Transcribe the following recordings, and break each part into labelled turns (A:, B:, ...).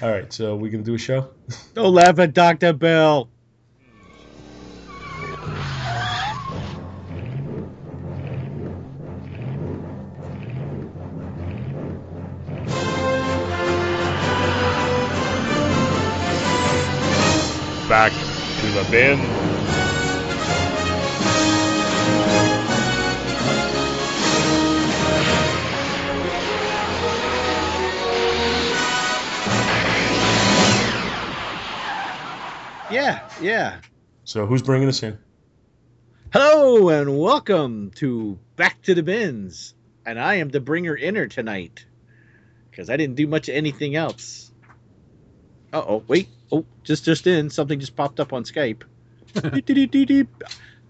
A: All right, so we can do a show.
B: Don't laugh at Dr. Bill.
C: Back to the bin.
B: Yeah, yeah.
A: So who's bringing us in?
B: Hello and welcome to Back to the Bins. And I am the bringer inner tonight. Because I didn't do much of anything else. Uh oh, wait. Oh, just just in. Something just popped up on Skype.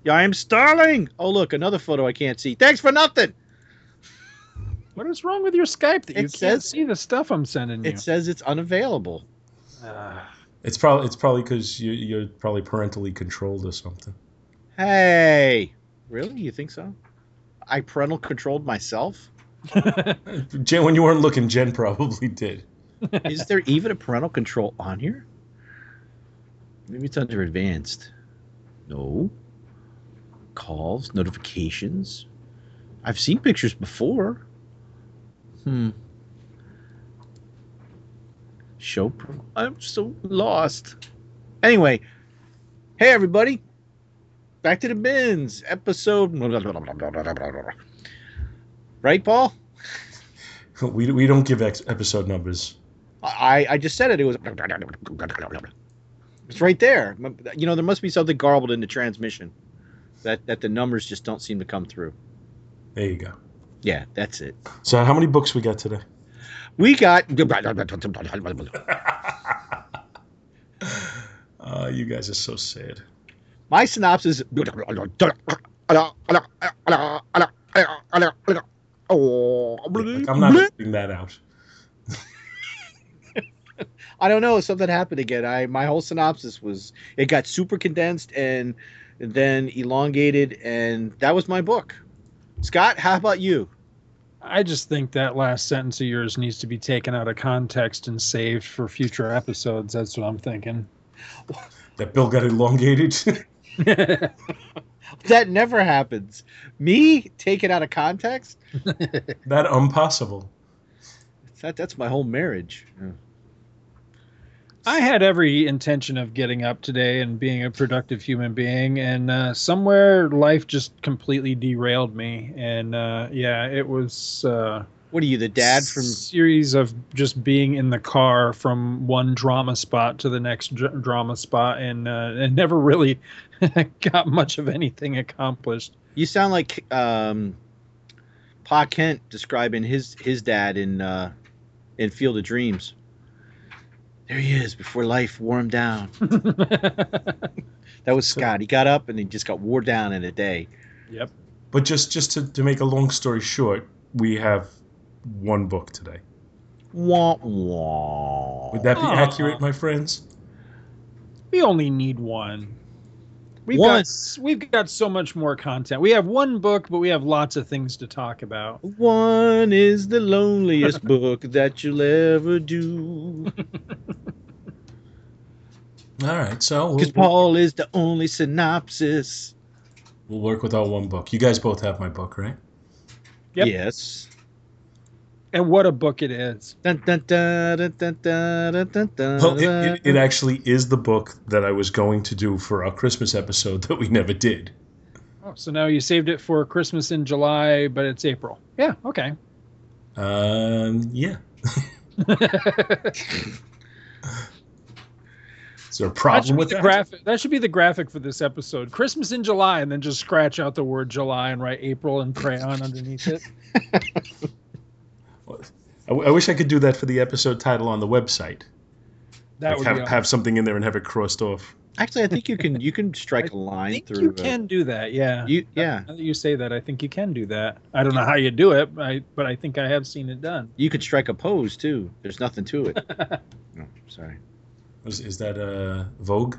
B: Yeah, I'm Starling. Oh look, another photo I can't see. Thanks for nothing.
D: What is wrong with your Skype that you
B: It
D: can't
B: says-
D: see the stuff I'm sending you?
B: It says it's unavailable.
D: Ah,
A: It's probably it's probably because you, you're probably parentally controlled or something.
B: Hey. Really? You think so? I parental controlled myself?
A: Jen, when you weren't looking, Jen probably did.
B: Is there even a parental control on here? Maybe it's under advanced. No. Calls, notifications. I've seen pictures before. Hmm. Show. Pro- I'm so lost. Anyway, hey everybody. Back to the bins. Episode. Right, Paul?
A: We, we don't give ex- episode numbers.
B: I, I just said it. It was. It's right there. You know, there must be something garbled in the transmission that that the numbers just don't seem to come through.
A: There you go.
B: Yeah, that's it.
A: So how many books we got today?
B: We got.
A: Uh, you guys are so sad.
B: My synopsis.
A: Like, I'm not editing that out.
B: I don't know. Something happened again. I my whole synopsis was it got super condensed and then elongated, and that was my book. Scott, how about you?
D: I just think that last sentence of yours needs to be taken out of context and saved for future episodes. That's what I'm thinking.
A: That bill got elongated.
B: That never happens. Me take it out of context.
A: that um, impossible.
B: That that's my whole marriage.
D: I had every intention of getting up today and being a productive human being, and uh, somewhere life just completely derailed me. And uh, yeah, it was. Uh,
B: What are you, the dad from?
D: series of just being in the car from one drama spot to the next dr- drama spot, and uh, and never really got much of anything accomplished.
B: You sound like um, Pa Kent describing his his dad in uh, in Field of Dreams. There he is before life wore him down. That was Scott. He got up and he just got wore down in a day.
D: yep.
A: But just just to, to make a long story short, we have one book today.
B: Wah wah.
A: Would that be
D: Aw.
A: accurate, my friends?
D: We only need one. We've
B: One.
D: got we've got so much more content. We have one book, but we have lots of things to talk about.
B: One is the loneliest book that you'll ever do.
A: All right, so
B: Because
A: we'll,
B: Paul is the only synopsis.
A: we'll work with our one book. You guys both have my book, right?
D: Yep.
B: Yes.
D: And what a book it is!
A: It, actually is the book that I was going to do for our Christmas episode that we never did.
D: Oh, so now you saved it for Christmas in July, but it's April. Yeah. Okay.
A: Um. Yeah. is there a problem with
D: the
A: that?
D: graphic? That should be the graphic for this episode: Christmas in July, and then just scratch out the word July and write April in crayon underneath it.
A: I, I wish I could do that for the episode title on the website.
D: That
A: Like
D: would
A: have,
D: be awesome.
A: have something in there and have it crossed off.
B: Actually, I think you can you can strike a line
D: think
B: through.
D: you
B: uh,
D: can do that. Yeah.
B: you yeah,
D: Now that you say that, I think you can do that. I don't know how you do it, I, but I think I have seen it done.
B: you could strike a pose too. There's nothing to it. oh, sorry.
A: Is, is that uh, Vogue?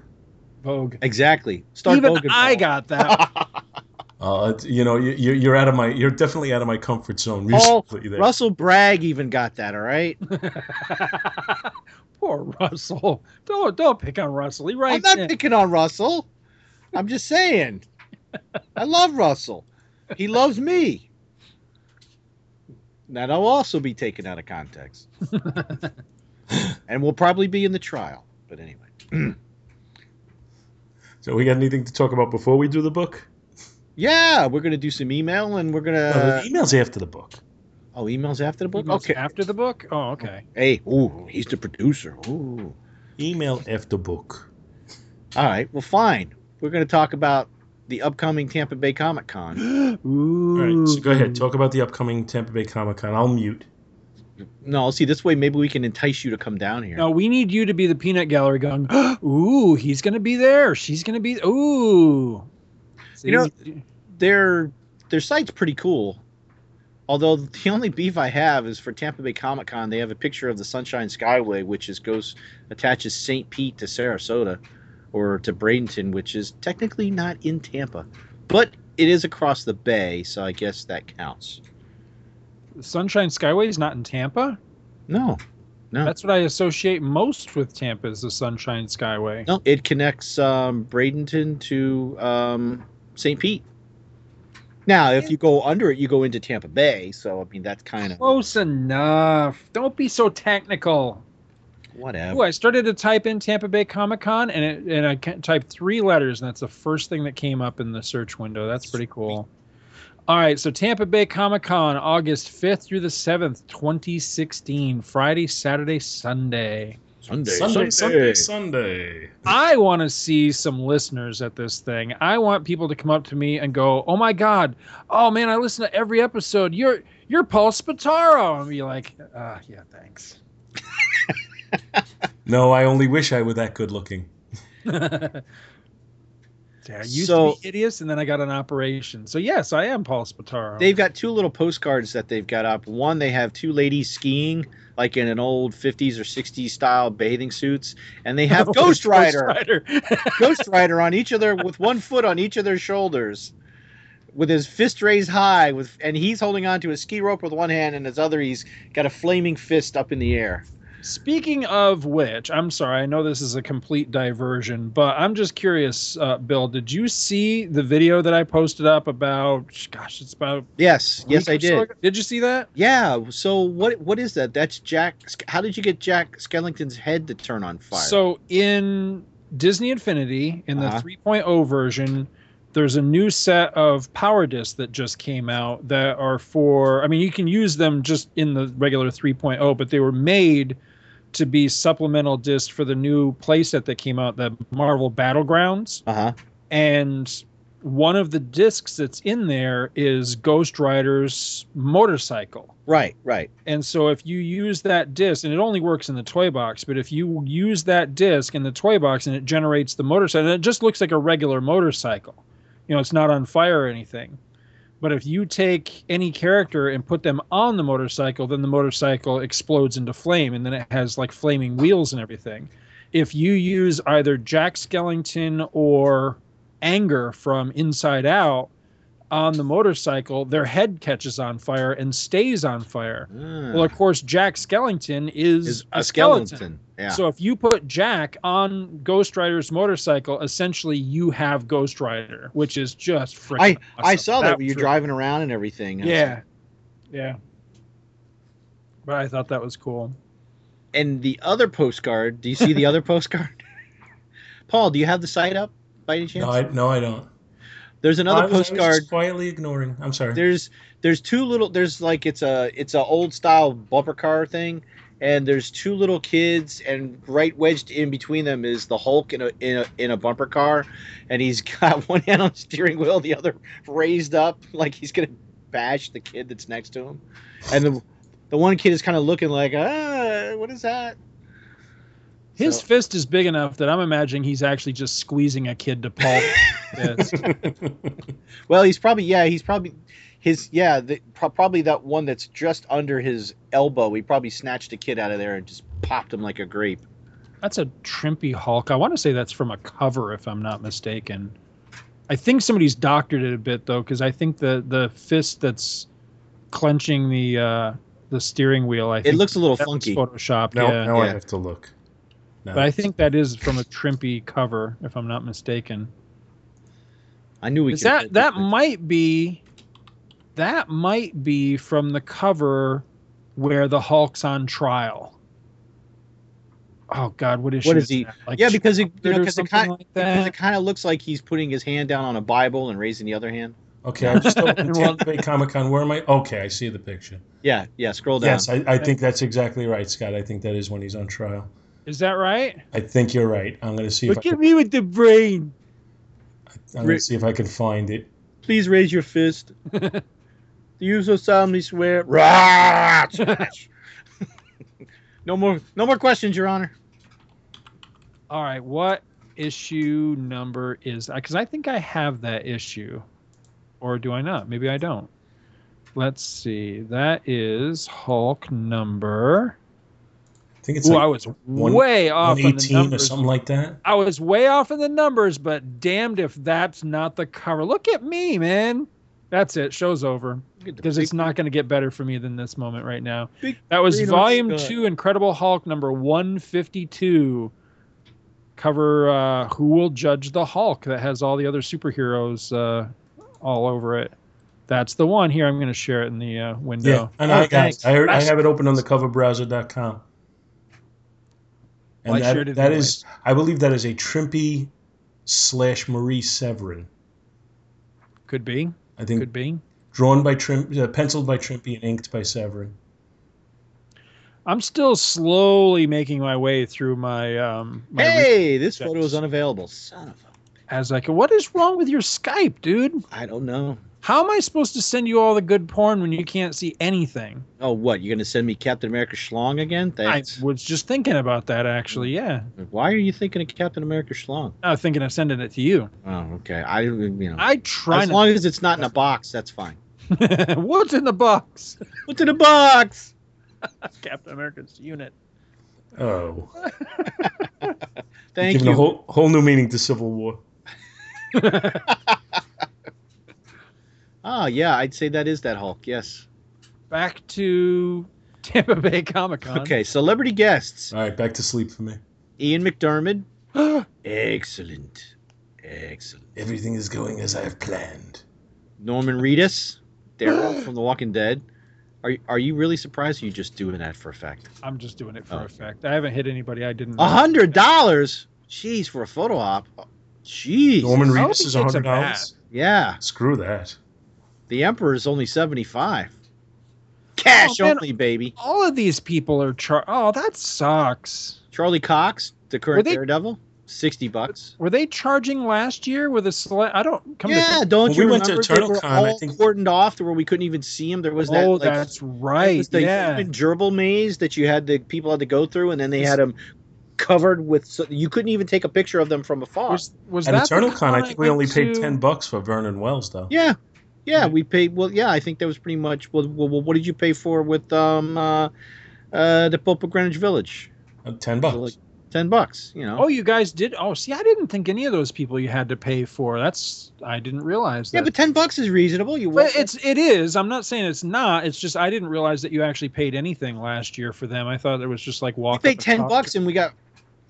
D: Vogue.
B: Exactly. Start
D: Even
B: Vogue and
D: I
B: Paul.
D: got that.
A: Uh, you know, you, you're you're out of my, you're definitely out of my comfort zone
B: Paul
A: musically. There.
B: Russell Bragg even got that. All right.
D: Poor Poor Russell. Don't don't pick on Russell. He
B: I'm not
D: in.
B: picking on Russell. I'm just saying. I love Russell. He loves me. That'll also be taken out of context. and we'll probably be in the trial. But anyway.
A: So we got anything to talk about before we do the book?
B: Yeah, we're gonna do some email and we're gonna
A: the emails after the book.
B: Oh, emails after the book?
D: Emails
B: Okay.
D: After the book. Oh, okay.
B: Hey, ooh, he's the producer. Ooh.
A: Email after book.
B: All right, well fine. We're gonna talk about the upcoming Tampa Bay Comic Con.
D: Ooh.
A: All right, so go ahead. Talk about the upcoming Tampa Bay Comic Con. I'll mute.
B: No, I'll see this way maybe we can entice you to come down here.
D: No, we need you to be the peanut gallery going, ooh, he's going to be there. She's going to be, ooh.
B: You know- their their site's pretty cool. Although the only beef I have is for Tampa Bay Comic Con, they have a picture of the Sunshine Skyway, which is goes attaches St. Pete to Sarasota, or to Bradenton, which is technically not in Tampa, but it is across the bay, so I guess that counts.
D: Sunshine Skyway is not in Tampa.
B: No, no,
D: That's what I associate most with Tampa is the Sunshine Skyway.
B: no, it connects um, Bradenton to um, St. Pete. Now, if you go under it, you go into Tampa Bay. So I mean, that's kind of
D: Close enough. Don't be so technical.
B: whatever.
D: Ooh, I started to type in Tampa Bay Comic Con and it, and I ca- typed three letters and that's the first thing that came up in the search window. That's pretty cool. All right, so Tampa Bay Comic Con, August 5th through the 7th, 2016, Friday, Saturday, Sunday.
B: Sunday,
A: Sunday, Sunday, Sunday.
D: I want to see some listeners at this thing. I want people to come up to me and go, "Oh my god, oh man, I listen to every episode. You're you're Paul Spataro." And be like, uh, "Yeah, thanks."
A: No, I only wish I were that good looking.
D: Yeah, I used
B: So-
D: to be hideous, and then I got an operation. So yes, I am Paul Spataro.
B: They've got two little postcards that they've got up. One, they have two ladies skiing, like in an old 50s or 60s style bathing suits, and they have
D: Oh,
B: Ghost Rider,
D: Rider.
B: Ghost Rider on each of their with one foot on each of their shoulders, with his fist raised high, with and he's holding on to a ski rope with one hand, and his other he's got a flaming fist up in the air.
D: Speaking of which, I'm sorry, I know this is a complete diversion, but I'm just curious, uh, Bill. Did you see the video that I posted up about? Gosh, it's about.
B: Yes, yes, I
D: or so
B: did.
D: Did you see that?
B: Yeah. So what what is that? That's Jack. How did you get Jack Skellington's head to turn on fire?
D: So in Disney Infinity, in the
B: Uh-huh.
D: 3.0 version, there's a new set of power discs that just came out that are for. I mean, you can use them just in the regular 3.0, but they were made to be supplemental discs for the new playset that came out, the Marvel Battlegrounds.
B: uh huh.
D: and one of the discs that's in there is Ghost Rider's motorcycle.
B: Right, right.
D: And so if you use that disc, and it only works in the toy box, but if you use that disc in the toy box and it generates the motorcycle, and it just looks like a regular motorcycle. You know, it's not on fire or anything. But if you take any character and put them on the motorcycle, then the motorcycle explodes into flame, and then it has like flaming wheels and everything. If you use either Jack Skellington or Anger from Inside Out on the motorcycle, their head catches on fire and stays on fire. Well, of course, Jack Skellington is,
B: is
D: a
B: a
D: skeleton.
B: skeleton. Yeah.
D: So if you put Jack on Ghost Rider's motorcycle, essentially you have Ghost Rider, which is just freaking.
B: I I saw that when you're
D: was-
B: driving around and everything.
D: Yeah, yeah. But I thought that was cool.
B: And the other postcard. Do you see the other postcard? Paul, do you have the site up by any chance?
A: No, I no, I don't.
B: There's another
A: was- I was
B: postcard.
A: just quietly ignoring. I'm sorry.
B: There's there's two little. There's like it's a it's a old style bumper car thing, and there's two little kids, and right wedged in between them is the Hulk in a in a, in a bumper car, and he's got one hand on the steering wheel, the other raised up like he's gonna bash the kid that's next to him, and the the one kid is kind of looking like ah what is that?
D: His
B: So-
D: fist is big enough that I'm imagining he's actually just squeezing a kid to pulp.
B: Well, he's probably yeah, he's probably his yeah, the, pro- probably that one that's just under his elbow. He probably snatched a kid out of there and just popped him like a grape.
D: That's a Trimpe Hulk. I want to say that's from a cover, if I'm not mistaken. I think somebody's doctored it a bit though, because I think the the fist that's clenching the uh, the steering wheel. I think
B: It looks a little
D: that was
B: funky.
D: photoshopped.
A: now,
D: yeah.
A: now I have to look. No.
D: But I think that is from a Trimpe cover, if I'm not mistaken.
B: I knew we could
D: that that might be that might be from the cover where the Hulk's on trial. Oh God, what is
B: What is he-
D: Like
B: yeah, because it, you know, because it kind
D: like
B: because it kind of looks like he's putting his hand down on a Bible and raising the other hand.
A: Okay, I'm just opened
D: Well-
A: Tampa Bay Comic Con. Where am I? Okay, I see the picture.
B: Yeah, yeah. Scroll down.
A: Yes, I, I think that's exactly right, Scott. I think that is when he's on trial.
D: Is that right?
A: I think you're right. I'm going to see if I
D: Look
A: can,
D: at me with the brain.
A: I'm going to see if I can find it.
B: Please raise your fist. Do you so solemnly swear? Rah! no more, no more questions, Your Honor.
D: All right, what issue number is uh, that? Because I think I have that issue, or do I not? Maybe I don't. Let's see. That is Hulk number.
A: I think it's
D: Ooh,
A: like
D: I was
A: one-
D: way off on the
A: 118 or something like that.
D: I was way off in the numbers, but damned if that's not the cover. Look at me, man. That's it. Show's over because it's not going to get better for me than this moment right now. That was volume
B: Scott.
D: two, Incredible Hulk number one fifty two. Cover uh, Who Will Judge the Hulk that has all the other superheroes uh, all over it. That's the one here. I'm going to share it in the uh,
A: Yeah,
D: window.
A: I know.
B: Oh,
A: I got it. I, I have it open on the coverbrowser.com. And
D: Well, I
A: that,
D: shared it
A: that
D: anyway.
A: is, I believe that is a Trimpe slash Marie Severin.
D: Could be.
A: I think
D: Could be.
A: drawn by Trim, uh, penciled by Trimpe and inked by Severin.
D: I'm still slowly making my way through my um. My
B: Hey, this
D: Yes.
B: photo is unavailable. Son of a.
D: as like, what is wrong with your Skype, dude?
B: I don't know.
D: How am I supposed to send you all the good porn when you can't see anything?
B: Oh, what? You're gonna send me Captain America Schlong again? Thanks.
D: I was just thinking about that actually. Yeah,
B: Why are you thinking of Captain America Schlong?
D: I was thinking of sending it to you.
B: Oh, okay. I, you know,
D: I try
B: as
D: not.
B: long as it's not in a box, that's fine.
D: What's in the box?
B: What's in the box?
D: Captain America's unit.
A: Oh,
B: Thank
A: giving
B: you.
A: a whole whole new meaning to Civil War.
B: Oh, yeah, I'd say that is that Hulk. Yes.
D: Back to Tampa Bay Comic Con.
B: Okay, celebrity guests.
A: All right, back to sleep for me.
B: Ian McDiarmid. Excellent. Excellent.
A: Everything is going as I have planned.
B: Norman Reedus. Daryl from The Walking Dead. Are, you, are you really surprised? Or are you just doing that for effect?
D: I'm just doing it for
B: Oh.
D: effect. I haven't hit anybody I didn't.
B: A hundred dollars? Jeez, for a photo op. Jeez.
A: Norman Reedus is
D: a
A: hundred dollars.
B: Yeah,
A: Screw that.
B: The Emperor is only seventy-five. Cash
D: Oh, man.
B: only, baby.
D: All of these people are char. Oh, that sucks.
B: Charlie Cox, the current
D: they-
B: Daredevil, sixty bucks.
D: Were they charging last year with a select? I don't come to
B: Yeah,
D: think-
B: don't
A: When
B: you
A: we went to
B: remember they
A: Eternal
B: were
A: Con, I
B: all
A: think-
B: cordoned off to where we couldn't even see them? There was that.
D: oh,
B: like,
D: that's
B: there
D: right.
B: was the
D: Yeah.
B: human gerbil maze that you had the people had to go through, and then they had them covered with. So you couldn't even take a picture of them from afar.
D: Was was
A: At
D: that
A: Eternal
D: the
A: Con, I think we only
D: went
A: paid
D: to?
A: ten bucks for Vernon Wells, though.
B: Yeah, yeah, we paid. Well, yeah, I think that was pretty much. Well, well, well, what did you pay for with um uh, uh the Pope of Greenwich Village?
A: Uh, ten bucks.
B: Like, Ten bucks, you know.
D: Oh, you guys did. Oh, see, I didn't think any of those people you had to pay for. That's I didn't realize that.
B: yeah, but ten bucks is reasonable. You
D: But it's it is. I'm not saying it's not. It's just I didn't realize that you actually paid anything last year for them. I thought it was just like
B: we
D: walk.
B: paid ten bucks and we got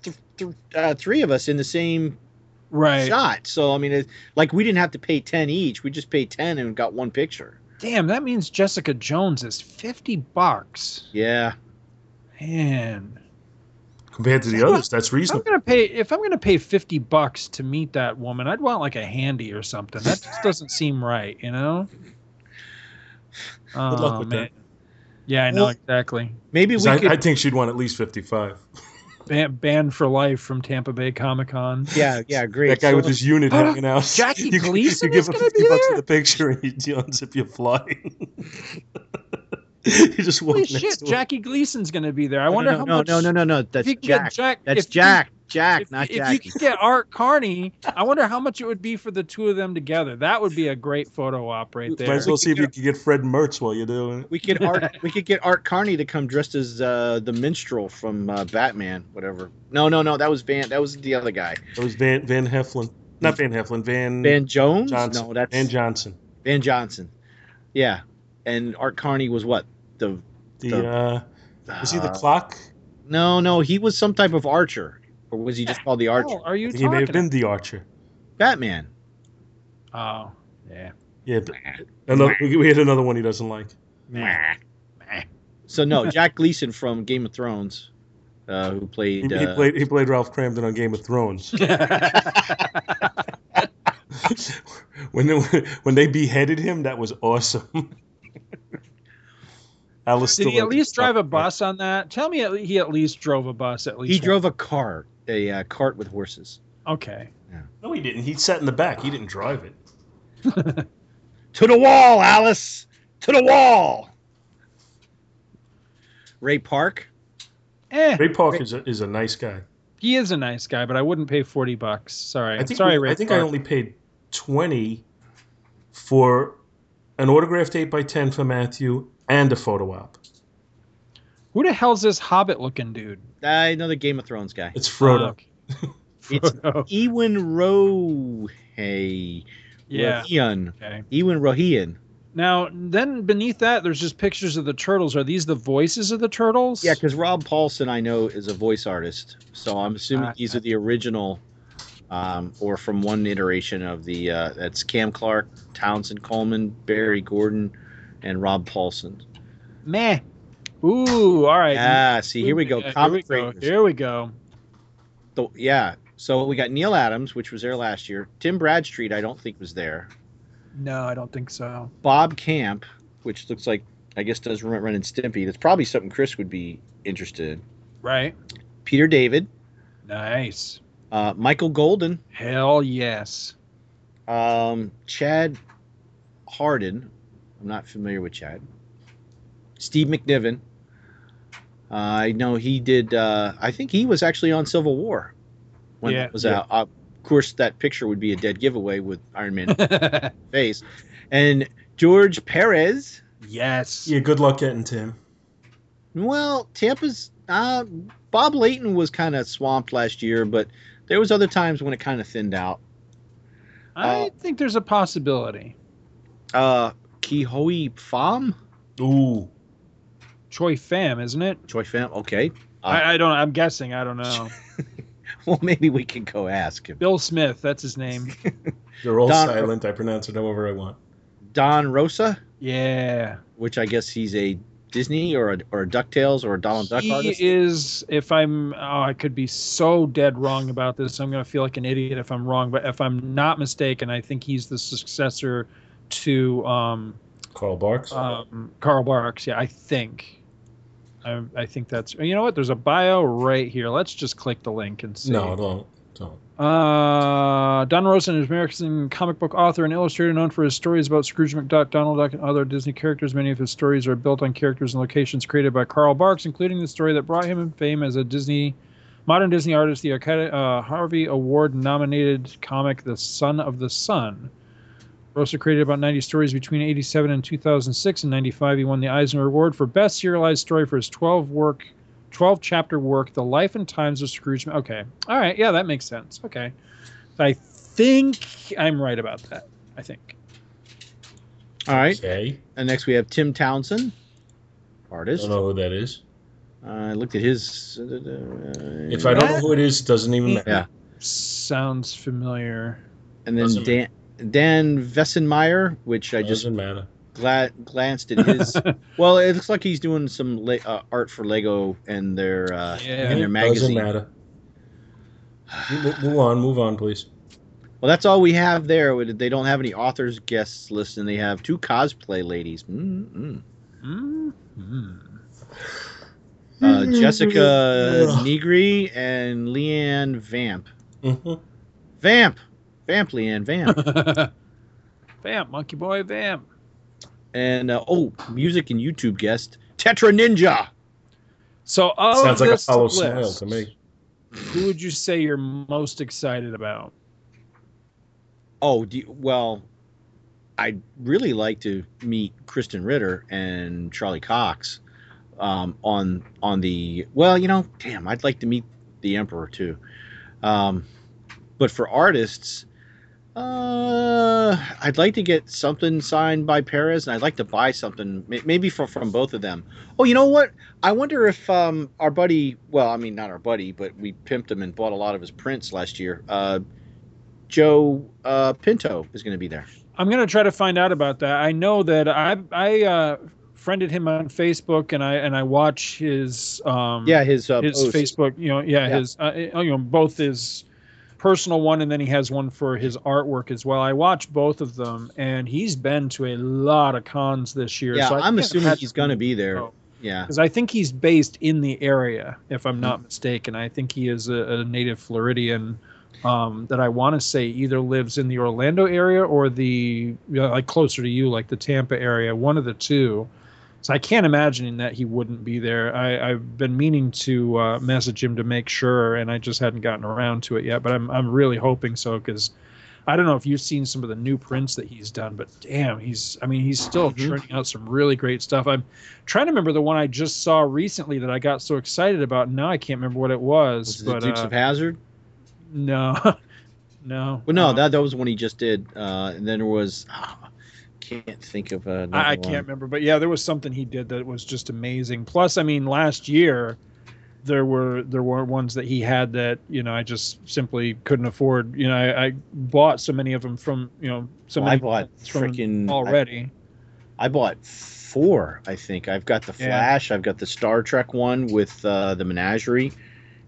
B: th- th- uh, three of us in the same
D: right.
B: shot. So I mean, it, like we didn't have to pay ten each. We just paid ten and got one picture.
D: Damn, that means Jessica Jones is fifty bucks.
B: Yeah,
D: Man,
A: Compared to the others, that's
D: if I'm
A: reasonable.
D: gonna pay if I'm gonna pay fifty bucks to meet that woman, I'd want like a handy or something. That just doesn't seem right, you know. Oh,
A: Good luck oh, with
D: man.
A: that.
D: Yeah, I know
B: Well-
D: exactly.
B: maybe we
A: I,
B: could.
A: I think she'd want at least fifty-five.
D: Ban- banned for life from Tampa Bay Comic Con.
B: yeah, yeah, great.
A: That guy
B: So-
A: with his unit hanging out.
D: Jackie
A: you,
D: Gleason
A: You give
D: is
A: him
D: gonna
A: fifty
D: be
A: bucks
D: there?
A: for the picture, and you, you unzip your fly. you just walk
D: Holy
A: next
D: shit. Jackie Gleason's gonna be there. I
B: No,
D: wonder
B: no,
D: how
B: no,
D: much.
B: no, no, no, no.
D: if
B: That's Jack.
D: Jack.
B: That's
D: if you-
B: Jack. Jack,
D: If,
B: not
D: if you could get Art Carney, I wonder how much it would be for the two of them together. That would be a great photo op right there.
A: Might as well see if you can get Fred Mertz while you're doing it.
B: We could art. we could get Art Carney to come dressed as uh, the minstrel from uh, Batman, whatever. No, no, no. That was Van. That was the other guy.
A: That was Van Van Heflin, not Van Heflin, Van
B: Van Jones.
A: Johnson.
B: No, that's
A: Van Johnson.
B: Van Johnson. Yeah, and Art Carney was what the.
A: The
B: The-
A: uh, was he the
B: uh,
A: clock?
B: No, no, he was some type of archer. Or was he just called the Archer?
D: Oh, are you
A: I think he may have been the Archer.
B: Batman.
D: Oh, yeah.
A: Yeah, but another, we we had another one he doesn't like.
B: So no, Jack Gleeson from Game of Thrones, uh, who
A: He,
B: played.
A: he
B: Uh,
A: played he played Ralph Kramden on Game of Thrones. when they, when they beheaded him, that was awesome. Alice
D: Did he at least drive a bus on that? Tell me at le- he at least drove a bus at least.
B: he drove a cart, a uh, cart with horses.
D: one. Okay.
A: No, he didn't. He sat in the back. He didn't drive it.
B: To the wall, Alice. To the wall. Ray Park.
D: Eh,
A: Ray Park is a, is a nice guy.
D: he is a nice guy, but I wouldn't pay forty bucks. Sorry,
A: I think
D: sorry,
A: we-
D: Ray.
A: I think I only paid twenty for an autographed eight by ten for Matthew and a photo op.
D: Who the hell's this hobbit-looking dude?
B: I Uh, another Game of Thrones guy.
A: It's Frodo.
D: Oh,
B: It's
D: Frodo.
B: Ewan Rohe.
D: Yeah.
B: Rohian.
D: Okay.
B: Iwan Rheon.
D: Now, then beneath that, there's just pictures of the turtles. Are these the voices of the turtles?
B: Yeah, because Rob Paulsen, I know, is a voice artist. So I'm assuming
D: Ah,
B: these are the original, um, or from one iteration of the. Uh, that's Cam Clarke, Townsend Coleman, Barry Gordon, and Rob Paulsen.
D: meh. Ooh, all right.
B: Ah, see, here we go.
D: Yeah, here we go. Here we go.
B: So, yeah. So we got Neal Adams, which was there last year. Tim Bradstreet, I don't think was there.
D: No, I don't think so.
B: Bob Camp, which looks like I guess does run, Ren and Stimpy. That's probably something Chris would be interested in.
D: Right?
B: Peter David,
D: Nice.
B: uh, Michael Golden,
D: Hell yes.
B: um, Chad Hardin. I'm not familiar with Chad. Steve McNiven. Uh, I know he did. Uh, I think he was actually on Civil War when
D: Yeah,
B: it was
A: yeah.
B: out. Uh, of course, that picture would be a dead giveaway with Iron Man face. And George Perez.
D: yes.
A: Yeah, good luck getting Tim.
B: Well, Tampa's uh, Bob Layton was kind of swamped last year, but there was other times when it kind of thinned out.
D: I
B: Uh,
D: think there's a possibility.
B: Uh, Khoi Pham,
A: Ooh,
D: Choi Pham, isn't it?
B: Choi Pham. Okay. Uh,
D: I, I don't. I'm guessing. I don't know.
B: Well, maybe we can go ask him.
D: Bill Smith. That's his name.
A: they're all
B: Don-
A: silent. I pronounce it however I want.
B: Don Rosa,
D: Yeah.
B: which I guess he's a Disney or a, or a Ducktales or a Donald Duck artist?
D: he is. If I'm, oh, I could be so dead wrong about this. I'm gonna feel like an idiot if I'm wrong. But if I'm not mistaken, I think he's the successor to um,
A: Carl Barks.
D: um, Carl Barks. Yeah, I think. I, I think that's. You know what? There's a bio right here. Let's just click the link and see.
A: no, don't, don't.
D: Uh, Don Rosa is an American comic book author and illustrator known for his stories about Scrooge McDuck, Donald Duck, and other Disney characters. Many of his stories are built on characters and locations created by Carl Barks, including the story that brought him fame as a Disney modern Disney artist, the uh, Harvey Award nominated comic The Son of the Sun. Rosa created about 90 stories between 87 and 2006. In 95, he won the Eisner Award for Best Serialized Story for his 12 work 12 chapter work, The Life and Times of Scrooge. Okay. All right. Yeah, that makes sense. Okay. I think I'm right about that. I think.
B: All right.
A: Okay.
B: And next we have Tim Townsend, artist.
A: I don't know who that is.
B: I looked at his. Uh,
A: If I don't know who it is, it doesn't even matter.
B: Yeah.
D: Sounds familiar.
B: And then Dan, Dan Veesenmeyer, which I just gla- glanced at his. well, it looks like he's doing some le- uh, art for Lego and their uh,
D: Yeah.
B: and their
A: Doesn't
B: magazine.
A: matter. Move, on, move on, please.
B: Well, that's all we have there. They don't have any authors guests list, and they have two cosplay ladies. Mm-mm.
D: Mm-hmm.
B: Uh, Jessica Nigri and Leanne Vamp.
A: hmm
B: Vamp, Vamp, and Vamp,
D: Vamp, Monkey Boy Vamp.
B: and uh, oh, music and YouTube guest Tetra Ninja.
D: So, of
A: Sounds like a
D: this
A: hollow
D: list,
A: smile to me.
D: Who would you say you're most excited about?
B: Oh, do you, well, I'd really like to meet Krysten Ritter and Charlie Cox um, on on the. Well, you know, damn, I'd like to meet the Emperor too. Um, but for artists, Uh, I'd like to get something signed by Perez, and I'd like to buy something, maybe from from both of them. Oh, you know what? I wonder if um our buddy, well, I mean not our buddy, but we pimped him and bought a lot of his prints last year. Uh, Joe uh, Pinto is going to be there.
D: I'm gonna try to find out about that. I know that I I uh, friended him on Facebook, and I and I watch his um
B: Yeah, his uh,
D: his. Facebook. You know, yeah,
B: Yeah.
D: his uh, you know both his personal one, and then he has one for his artwork as well. I watch both of them, and he's been to a lot of cons this year.
B: Yeah,
D: so
B: I'm assuming he's going to be there.
D: Oh.
B: Yeah.
D: because I think he's based in the area, if I'm not mistaken. I think he is a, a native Floridian um, that I want to say either lives in the Orlando area or the you know, like closer to you, like the Tampa area, one of the two. So I can't imagine that he wouldn't be there. I, I've been meaning to uh, message him to make sure, and I just hadn't gotten around to it yet. But I'm I'm really hoping so because. I don't know if you've seen some of the new prints that he's done, but damn, he's I mean, he's still
B: Mhm.
D: churning out some really great stuff. I'm trying to remember the one I just saw recently that I got so excited about. and Now I can't remember what it was.
B: Was
D: but
B: the Dukes
D: uh,
B: of Hazard?
D: no, no.
B: Well, no,
D: uh,
B: that that was one he just did. Uh, and then there was, can't think of uh,
D: I, I can't remember, but yeah, there was something he did that was just amazing. Plus, I mean, last year there were there were ones that he had that you know I just simply couldn't afford. You know, I, I bought so many of them from you know so
B: Well, I bought freaking
D: already.
B: I, I bought four. I think I've got the
D: Yeah.
B: Flash. I've got the Star Trek one with uh, the Menagerie,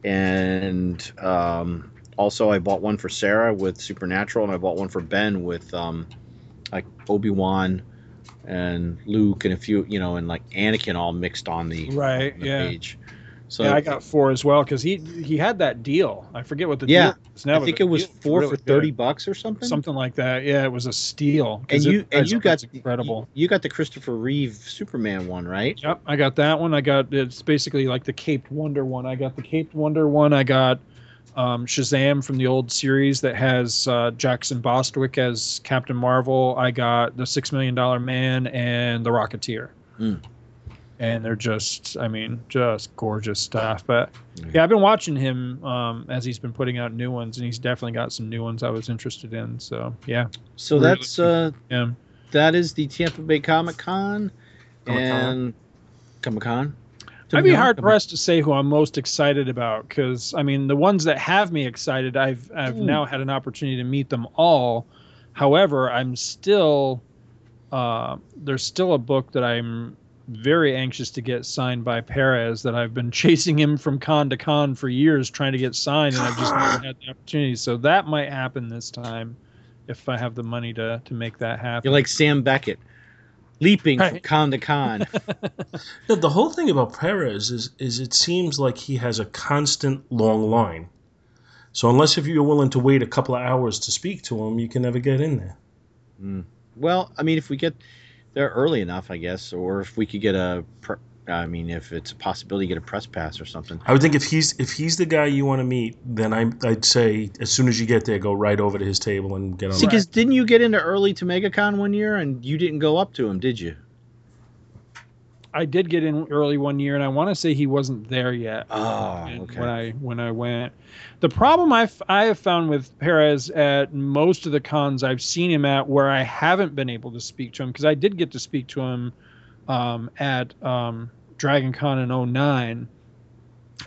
B: and um, also I bought one for Sarah with Supernatural, and I bought one for Ben with um, Obi Wan and Luke and a few, you know, and like Anakin all mixed on the,
D: Right,
B: on the
D: yeah.
B: page. So
D: yeah, I got four as well because he he had that deal. I forget what the
B: Yeah,
D: deal.
B: I think it was four
D: really
B: for thirty
D: good.
B: bucks or something.
D: something like that. Yeah, it was a steal.
B: and
D: it-
B: you and you got
D: incredible.
B: You, you got the Christopher Reeve Superman one, right?
D: Yep, I got that one. I got it's basically like the Caped Wonder one. I got the Caped Wonder one. I got um, Shazam from the old series that has uh, Jackson Bostwick as Captain Marvel. I got the Six Million Dollar Man and the Rocketeer.
B: Hmm.
D: And they're just, I mean, just gorgeous stuff. But
B: Yeah.
D: yeah, I've been watching him um, as he's been putting out new ones, and he's definitely got some new ones I was interested in. So yeah,
B: So
D: Really
B: that's uh
D: yeah.
B: that is the Tampa Bay
A: Comic-Con.
B: and Comic Con.
D: I'd be hard pressed to say who I'm most excited about because I mean the ones that have me excited, I've I've
B: Hmm.
D: now had an opportunity to meet them all. However, I'm still uh, there's still a book that I'm very anxious to get signed by Perez that I've been chasing him from con to con for years trying to get signed and I've just never had the opportunity. So that might happen this time if I have the money to to make that happen.
B: You're like Sam Beckett, leaping from con to con.
A: No, the whole thing about Perez is is it seems like he has a constant long line. So unless if you're willing to wait a couple of hours to speak to him, you can never get in there.
B: Mm. Well, I mean, if we get there early enough, I guess, or if we could get a, pre- I mean, if it's a possibility, get a press pass or something.
A: I would think if he's if he's the guy you want to meet, then I I'd say as soon as you get there, go right over to his table and get on.
B: See, because didn't you get into early to MegaCon one year and you didn't go up to him, did you?
D: I did get in early one year, and I want to say he wasn't there yet.
B: Oh, okay.
D: When I when I went, the problem I I have found with Perez at most of the cons I've seen him at, where I haven't been able to speak to him because I did get to speak to him um, at um, Dragon Con in 09,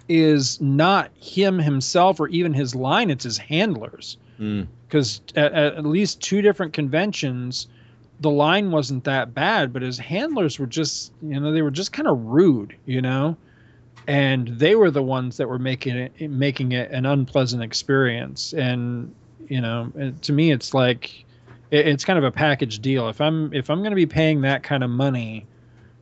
D: is not him himself or even his line; it's his handlers.
B: Mm.
D: because at, at at least two different conventions the line wasn't that bad but his handlers were just you know they were just kind of rude you know? And they were the ones that were making it making it an unpleasant experience. And you know to me it's like it, it's kind of a package deal. If i'm if i'm going to be paying that kind of money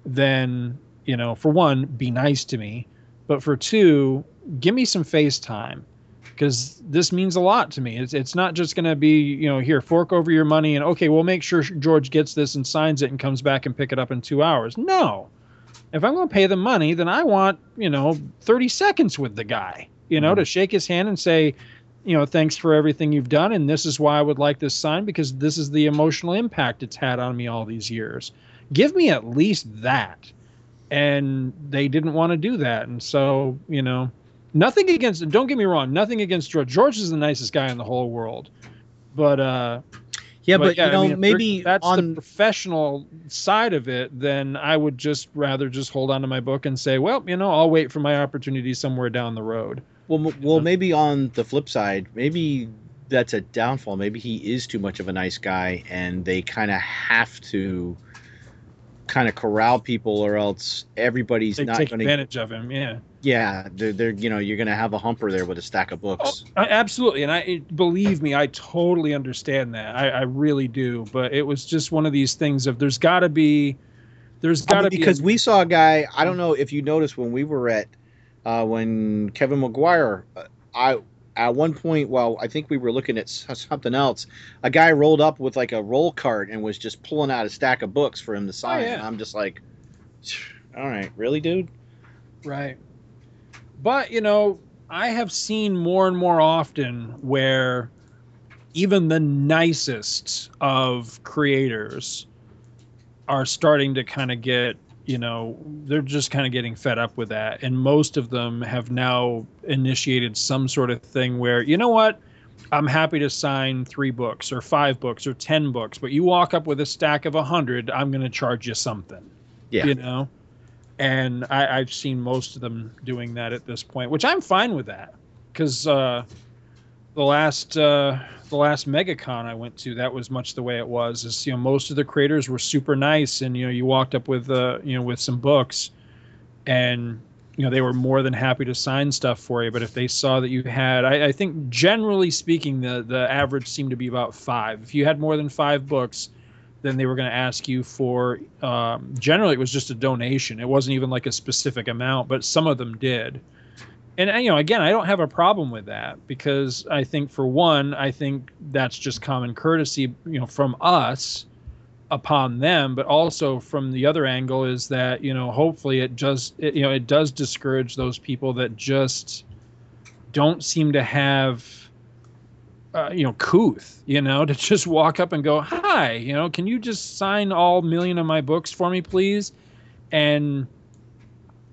D: then you know for one be nice to me but for two give me some face time because this means a lot to me. It's it's not just going to be you know here fork over your money and okay we'll make sure George gets this and signs it and comes back and pick it up in two hours. No, if I'm going to pay the money, then I want you know 30 seconds with the guy, you know,
B: Mhm.
D: to shake his hand and say, you know, thanks for everything you've done and this is why I would like this signed because this is the emotional impact it's had on me all these years. Give me at least that. And they didn't want to do that, and so you know Nothing against. Don't get me wrong. Nothing against George. George is the nicest guy in the whole world. But uh,
B: Yeah, but,
D: yeah,
B: you know,
D: I mean,
B: maybe
D: that's
B: on
D: the professional side of it. Then I would just rather just hold on to my book and say, well, you know, I'll wait for my opportunity somewhere down the road.
B: well, m- well, maybe on the flip side, maybe that's a downfall. Maybe he is too much of a nice guy, and they kind of have to kind of corral people, or else everybody's
D: They
B: not going to.
D: take advantage of him. Yeah.
B: Yeah, they're, they're you know you're going to have a humper there with a stack of
D: Oh,
B: books.
D: I- absolutely, and I believe me, I totally understand that. I, I really do. But it was just one of these things of there's got to be, there's got to
B: mean,
D: be
B: because
D: a-
B: we saw a guy. I don't know if you noticed when we were at uh, when Kevin Maguire. Uh, I at one point, while I think we were looking at something else, a guy rolled up with like a roll cart and was just pulling out a stack of books for him to oh, sign.
D: yeah.
B: And I'm just like, all right, really, dude?
D: Right. But, you know, I have seen more and more often where even the nicest of creators are starting to kind of get, you know, they're just kind of getting fed up with that. And most of them have now initiated some sort of thing where, you know what? I'm happy to sign three books or five books or 10 books, but you walk up with a stack of a hundred, I'm going to charge you something.
B: Yeah.
D: You know? and I, I've seen most of them doing that at this point, which I'm fine with that because uh, the last uh, the last MegaCon I went to, that was much the way it was. Is you know most of the creators were super nice, and you know you walked up with uh, you know with some books, and you know they were more than happy to sign stuff for you. But if they saw that you had, I, I think generally speaking, the the average seemed to be about five. If you had more than five books, then they were going to ask you for um, generally it was just a donation it wasn't even like a specific amount but some of them did and uh, you know again i don't have a problem with that because i think for one i think that's just common courtesy you know from us upon them but also from the other angle is that you know hopefully it just it, you know it does discourage those people that just don't seem to have uh, you know, couth, you know, to just walk up and go, "Hi, you know, can you just sign all million of my books for me, please?" And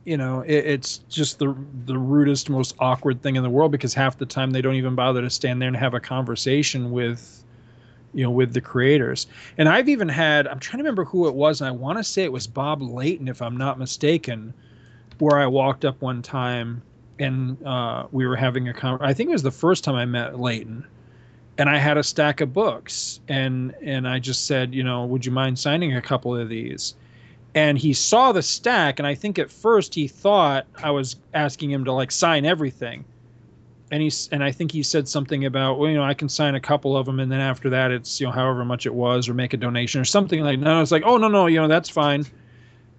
D: you know, it, it's just the the rudest, most awkward thing in the world because half the time they don't even bother to stand there and have a conversation with, you know, with the creators. And I've even had, I'm trying to remember who it was, and I want to say it was Bob Layton, if I'm not mistaken, where I walked up one time and uh, we were having a con. I think it was the first time I met Layton and I had a stack of books and and I just said, you know, would you mind signing a couple of these? And he saw the stack and I think at first he thought I was asking him to like sign everything. And he's and I think he said something about, well, you know, I can sign a couple of them and then after that it's, you know, however much it was or make a donation or something like that. And I was like, "Oh, no, no, you know, that's fine."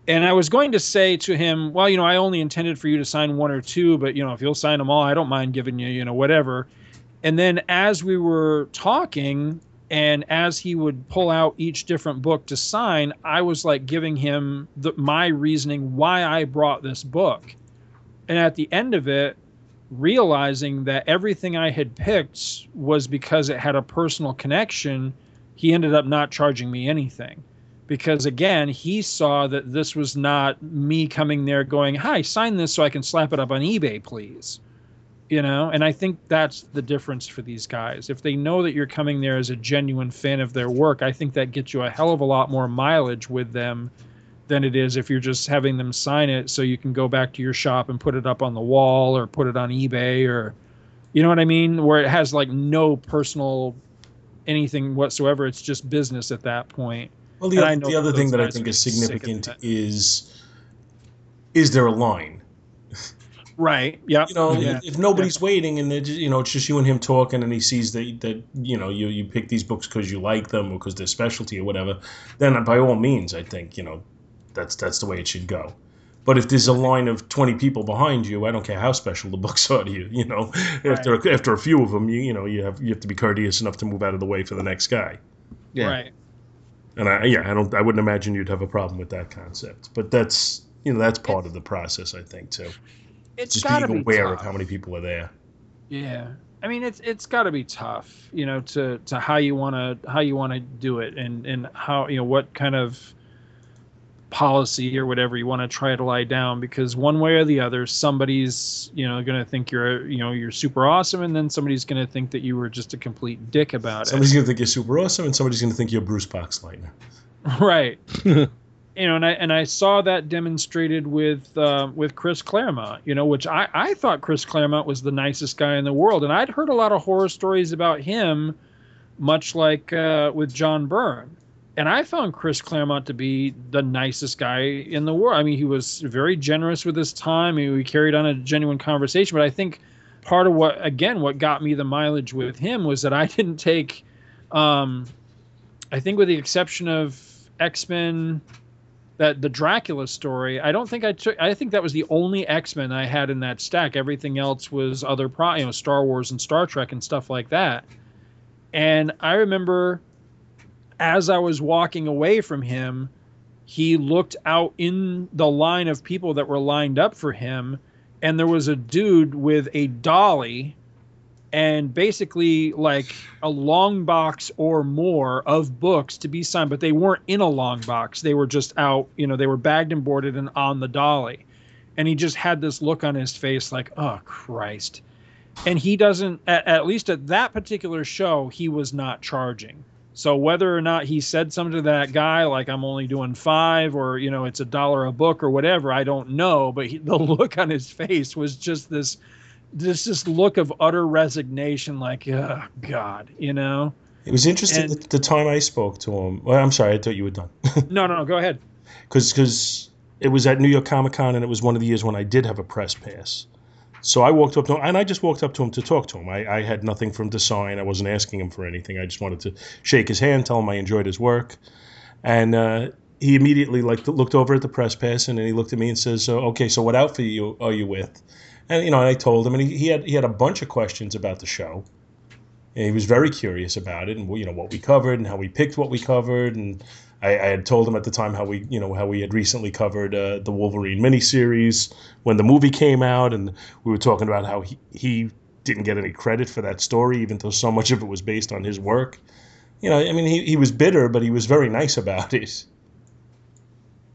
D: And I was going to say to him, "Well, you know, I only intended for you to sign one or two, but you know, if you'll sign them all, I don't mind giving you, you know, whatever." and then as we were talking and as he would pull out each different book to sign i was like giving him the, my reasoning why i brought this book. And at the end of it realizing that everything i had picked was because it had a personal connection he ended up not charging me anything. Because again he saw that this was not me coming there going hi sign this so i can slap it up on ebay please you know? And i think that's the difference for these guys. If they know that you're coming there as a genuine fan of their work i think that gets you a hell of a lot more mileage with them than it is if you're just having them sign it so you can go back to your shop and put it up on the wall or put it on ebay or you know what i mean? Where it has like no personal anything whatsoever. It's just business at that point.
A: Well, the,
D: And I know
A: the other thing that I think is significant is is there a line?
D: right yeah
A: You know,
D: yeah.
A: if nobody's waiting and they're just, you know it's just you and him talking, and he sees that that you know you you pick these books because you like them or because they're specialty or whatever, then by all means, I think you know that's that's the way it should go. But if there's a line of 20 people behind you, I don't care how special the books are to you. You know, after after a few of them, you you know you have you have to be courteous enough to move out of the way for the next guy.
B: Yeah.
D: right
A: And I yeah, I don't I wouldn't imagine you'd have a problem with that concept. But that's you know that's part of the process, I think too.
D: It's
A: Just
D: gotta
A: being aware
D: tough.
A: of how many people are there.
D: Yeah. I mean it's it's got to be tough, you know, to to how you want to how you want to do it and and how, you know, what kind of policy or whatever you want to try to lie down because one way or the other somebody's you know going to think you're you know you're super awesome and then somebody's going to think that you were just a complete dick about it.
A: Somebody's gonna think you're super awesome, and somebody's gonna think you're Bruce Boxleitner.
D: right you know and i and i saw that demonstrated with uh, with chris claremont you know which i i thought chris claremont was the nicest guy in the world and i'd heard a lot of horror stories about him much like uh, with john byrne and I found Chris Claremont to be the nicest guy in the world. I mean, he was very generous with his time. He, we carried on a genuine conversation. But I think part of what, again, what got me the mileage with him was that I didn't take, um, I think, with the exception of X Men, that the Dracula story, I don't think I took. I think that was the only X Men I had in that stack. Everything else was other pro, you know, Star Wars and Star Trek and stuff like that. And I remember as I was walking away from him, he looked out in the line of people that were lined up for him, and there was a dude with a dolly and basically like a long box or more of books to be signed, but they weren't in a long box. They were just out, you know, they were bagged and boarded and on the dolly. And he just had this look on his face like, oh, Christ. And he doesn't, at, at least at that particular show, he was not charging. So whether or not he said something to that guy, like I'm only doing five, or you know it's a dollar a book or whatever, I don't know. But he, the look on his face was just this, this this look of utter resignation, like oh, God, you know.
A: It was interesting
D: And-
A: the, the time I spoke to him. Well, I'm sorry, I thought you were done.
D: No, no, no, go ahead.
A: because because it was at New York Comic Con and it was one of the years when I did have a press pass. So I walked up to him and I just walked up to him to talk to him. I, I had nothing for him to sign. I wasn't asking him for anything. I just wanted to shake his hand, tell him I enjoyed his work, and uh, he immediately like looked over at the press pass and then he looked at me and says, okay, so what outfit you are you with?" And you know, and I told him, and he, he had he had a bunch of questions about the show. And he was very curious about it, and you know what we covered, and how we picked what we covered, and I, I had told him at the time how we, you know, how we had recently covered uh, the Wolverine miniseries when the movie came out, and we were talking about how he, he didn't get any credit for that story, even though so much of it was based on his work. You know, I mean, he, he was bitter, but he was very nice about it.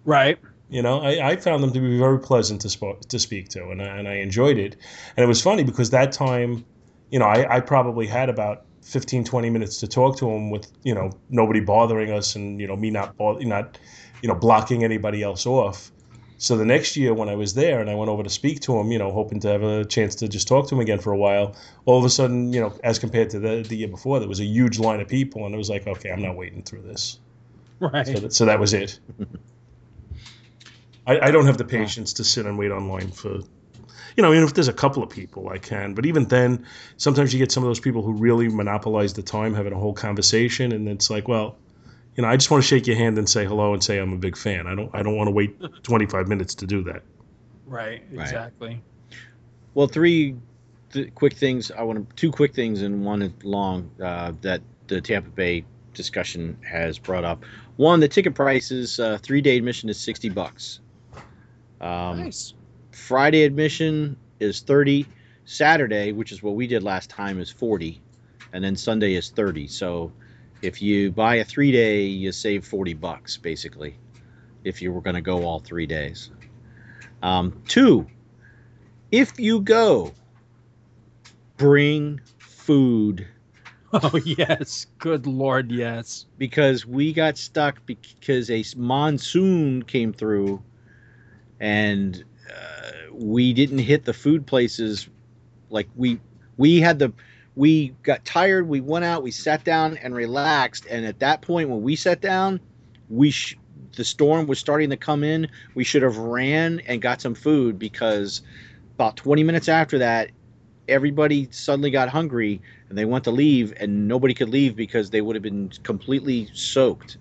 D: Right.
A: You know, I, I found them to be very pleasant to, sp- to speak to, and I, and I enjoyed it. And it was funny because that time, you know, I, I probably had about 15, 20 minutes to talk to him with, you know, nobody bothering us and, you know, me not, not you know, blocking anybody else off. So the next year when I was there and I went over to speak to him, you know, hoping to have a chance to just talk to him again for a while, all of a sudden, you know, as compared to the, the year before, there was a huge line of people and it was like, okay, I'm not waiting through this.
D: Right.
A: So that, so that was it. I, I don't have the patience to sit and wait online for, you know, even if there's a couple of people, I can. But even then, sometimes you get some of those people who really monopolize the time having a whole conversation, and it's like, well, you know, I just want to shake your hand and say hello and say I'm a big fan. I don't I don't want to wait 25 minutes to do that.
D: Right.
B: Right.
D: Exactly.
B: Well, three th- quick things. I want to two quick things and one long uh, that the Tampa Bay discussion has brought up. One, the ticket prices. Uh, three day admission is sixty bucks. Um,
D: nice.
B: Friday admission is thirty. Saturday, which is what we did last time, is forty, and then Sunday is thirty. So, if you buy a three day, you save forty bucks basically. If you were going to go all three days. Um, two, if you go, bring food
D: Oh yes. Good lord, yes.
B: because we got stuck because a monsoon came through and uh, we didn't hit the food places like we we had the we got tired we went out we sat down and relaxed and at that point when we sat down we sh- the storm was starting to come in we should have ran and got some food because about 20 minutes after that everybody suddenly got hungry and they went to leave and nobody could leave because they would have been completely soaked.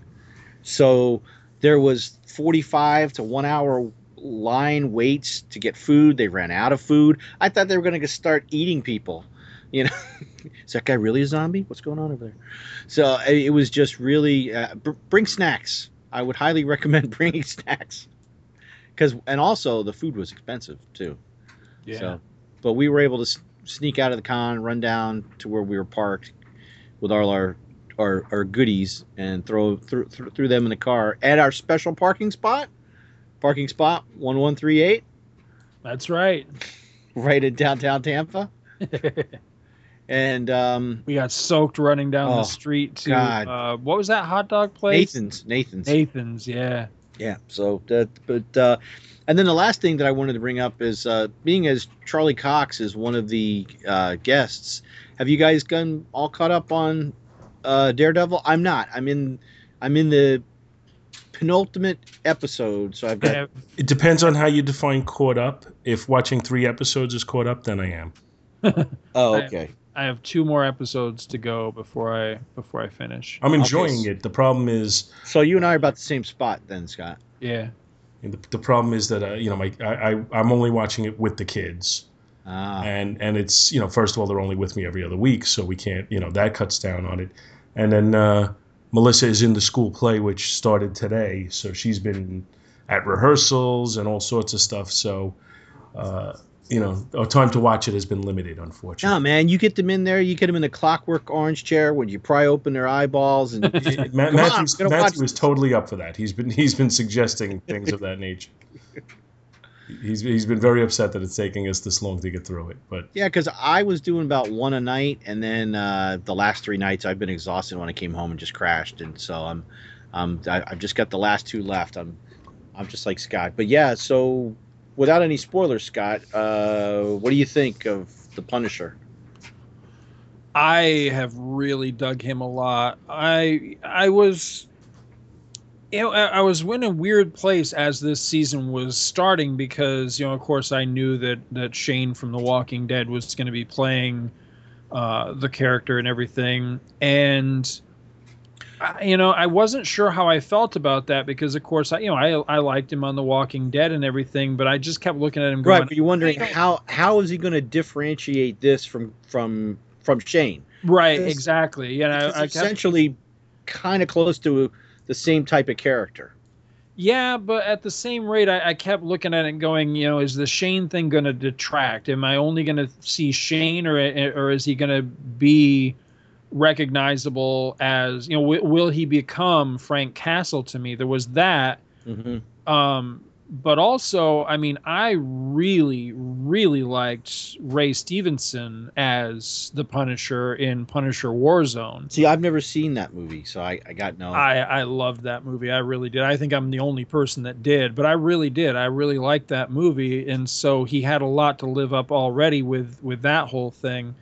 B: So there was 45 to one hour line waits to get food. They ran out of food. I thought they were going to start eating people you know? Is that guy really a zombie? What's going on over there? So it was just really uh, br- bring snacks. I would highly recommend bringing snacks. Because and also the food was expensive too.
D: Yeah.
B: so, but we were able to s- sneak out of the con, run down to where we were parked with all our our, our goodies, and throw threw, threw threw them in the car at our special parking spot. Parking spot 1138,
D: That's right.
B: right in downtown Tampa. And um,
D: we got soaked running down
B: Oh,
D: the street to uh, what was that hot dog place?
B: Nathan's, Nathan's.
D: Nathan's, yeah.
B: Yeah. So that, but uh, and then the last thing that I wanted to bring up is uh, being as Charlie Cox is one of the uh, guests. Have you guys gone all caught up on uh, Daredevil? I'm not. I'm in. I'm in the penultimate episode, so I've got.
D: have-
A: It depends on how you define caught up. If watching three episodes is caught up, then I am.
B: Oh,
D: I-
B: okay.
D: I have two more episodes to go before I before I finish.
A: I'm enjoying
B: Okay.
A: it. The problem is,
B: So you and I are about the same spot then, Scott.
D: Yeah.
A: the, the problem is that uh, you know my I, I I'm only watching it with the kids,
B: Ah.
A: and and it's you know first of all they're only with me every other week, so we can't you know that cuts down on it, and then uh, Melissa is in the school play which started today, so she's been at rehearsals and all sorts of stuff. So, uh, you know, our time to watch it has been limited, unfortunately.
B: No, man, you get them in there. You get them in the clockwork orange chair when you pry open their eyeballs and
A: Ma-
B: Come on,
A: Matthew's,
B: we're gonna watch
A: Matthew is totally up for that. He's been he's been suggesting things of that nature. He's he's been very upset that it's taking us this long to get through it, but
B: Yeah, because I was doing about one a night, and then uh, the last three nights I've been exhausted when I came home and just crashed, and so I'm, um, I, I've just got the last two left. I'm, I'm just like Scott. But yeah, so without any spoilers, Scott, uh, what do you think of the Punisher?
D: I have really dug him a lot. I I was you know, I I was in a weird place as this season was starting because, you know, of course I knew that that Shane from The Walking Dead was going to be playing uh, the character and everything. And I, you know, I wasn't sure how I felt about that because, of course, I you know I I liked him on The Walking Dead and everything, but I just kept looking at him going,
B: Right, but you're wondering
D: I
B: how how is he going to differentiate this from from from Shane?
D: right,
B: Because-
D: exactly. You know,
B: It's
D: I kept
B: essentially kind of close to the same type of character.
D: Yeah, but at the same rate, I, I kept looking at it and going, you know, is the Shane thing going to detract? Am I only going to see Shane, or or is he going to be recognizable as, you know, w- will he become Frank Castle to me? There was that,
B: Mm-hmm.
D: um, but also, I mean, I really, really liked Ray Stevenson as the Punisher in Punisher Warzone.
B: See, I've never seen that movie, so I, I got no.
D: I I loved that movie. I really did. I think I'm the only person that did, but I really did. I really liked that movie, and so he had a lot to live up already with with that whole thing.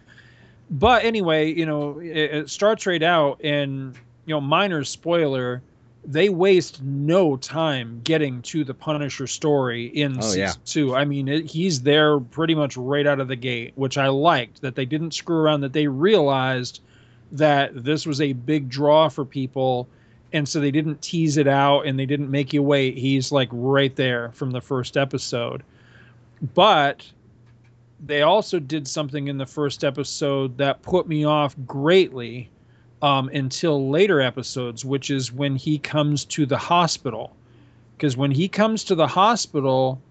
D: But anyway, you know, it, it starts right out, and you know, minor spoiler. They waste no time getting to the Punisher story in
B: Oh,
D: season
B: yeah.
D: two. I mean, it, he's there pretty much right out of the gate, which I liked that they didn't screw around. That they realized that this was a big draw for people and so they didn't tease it out and they didn't make you wait he's like right there from the first episode but they also did something in the first episode that put me off greatly um, until later episodes which is when he comes to the hospital because when he comes to the hospital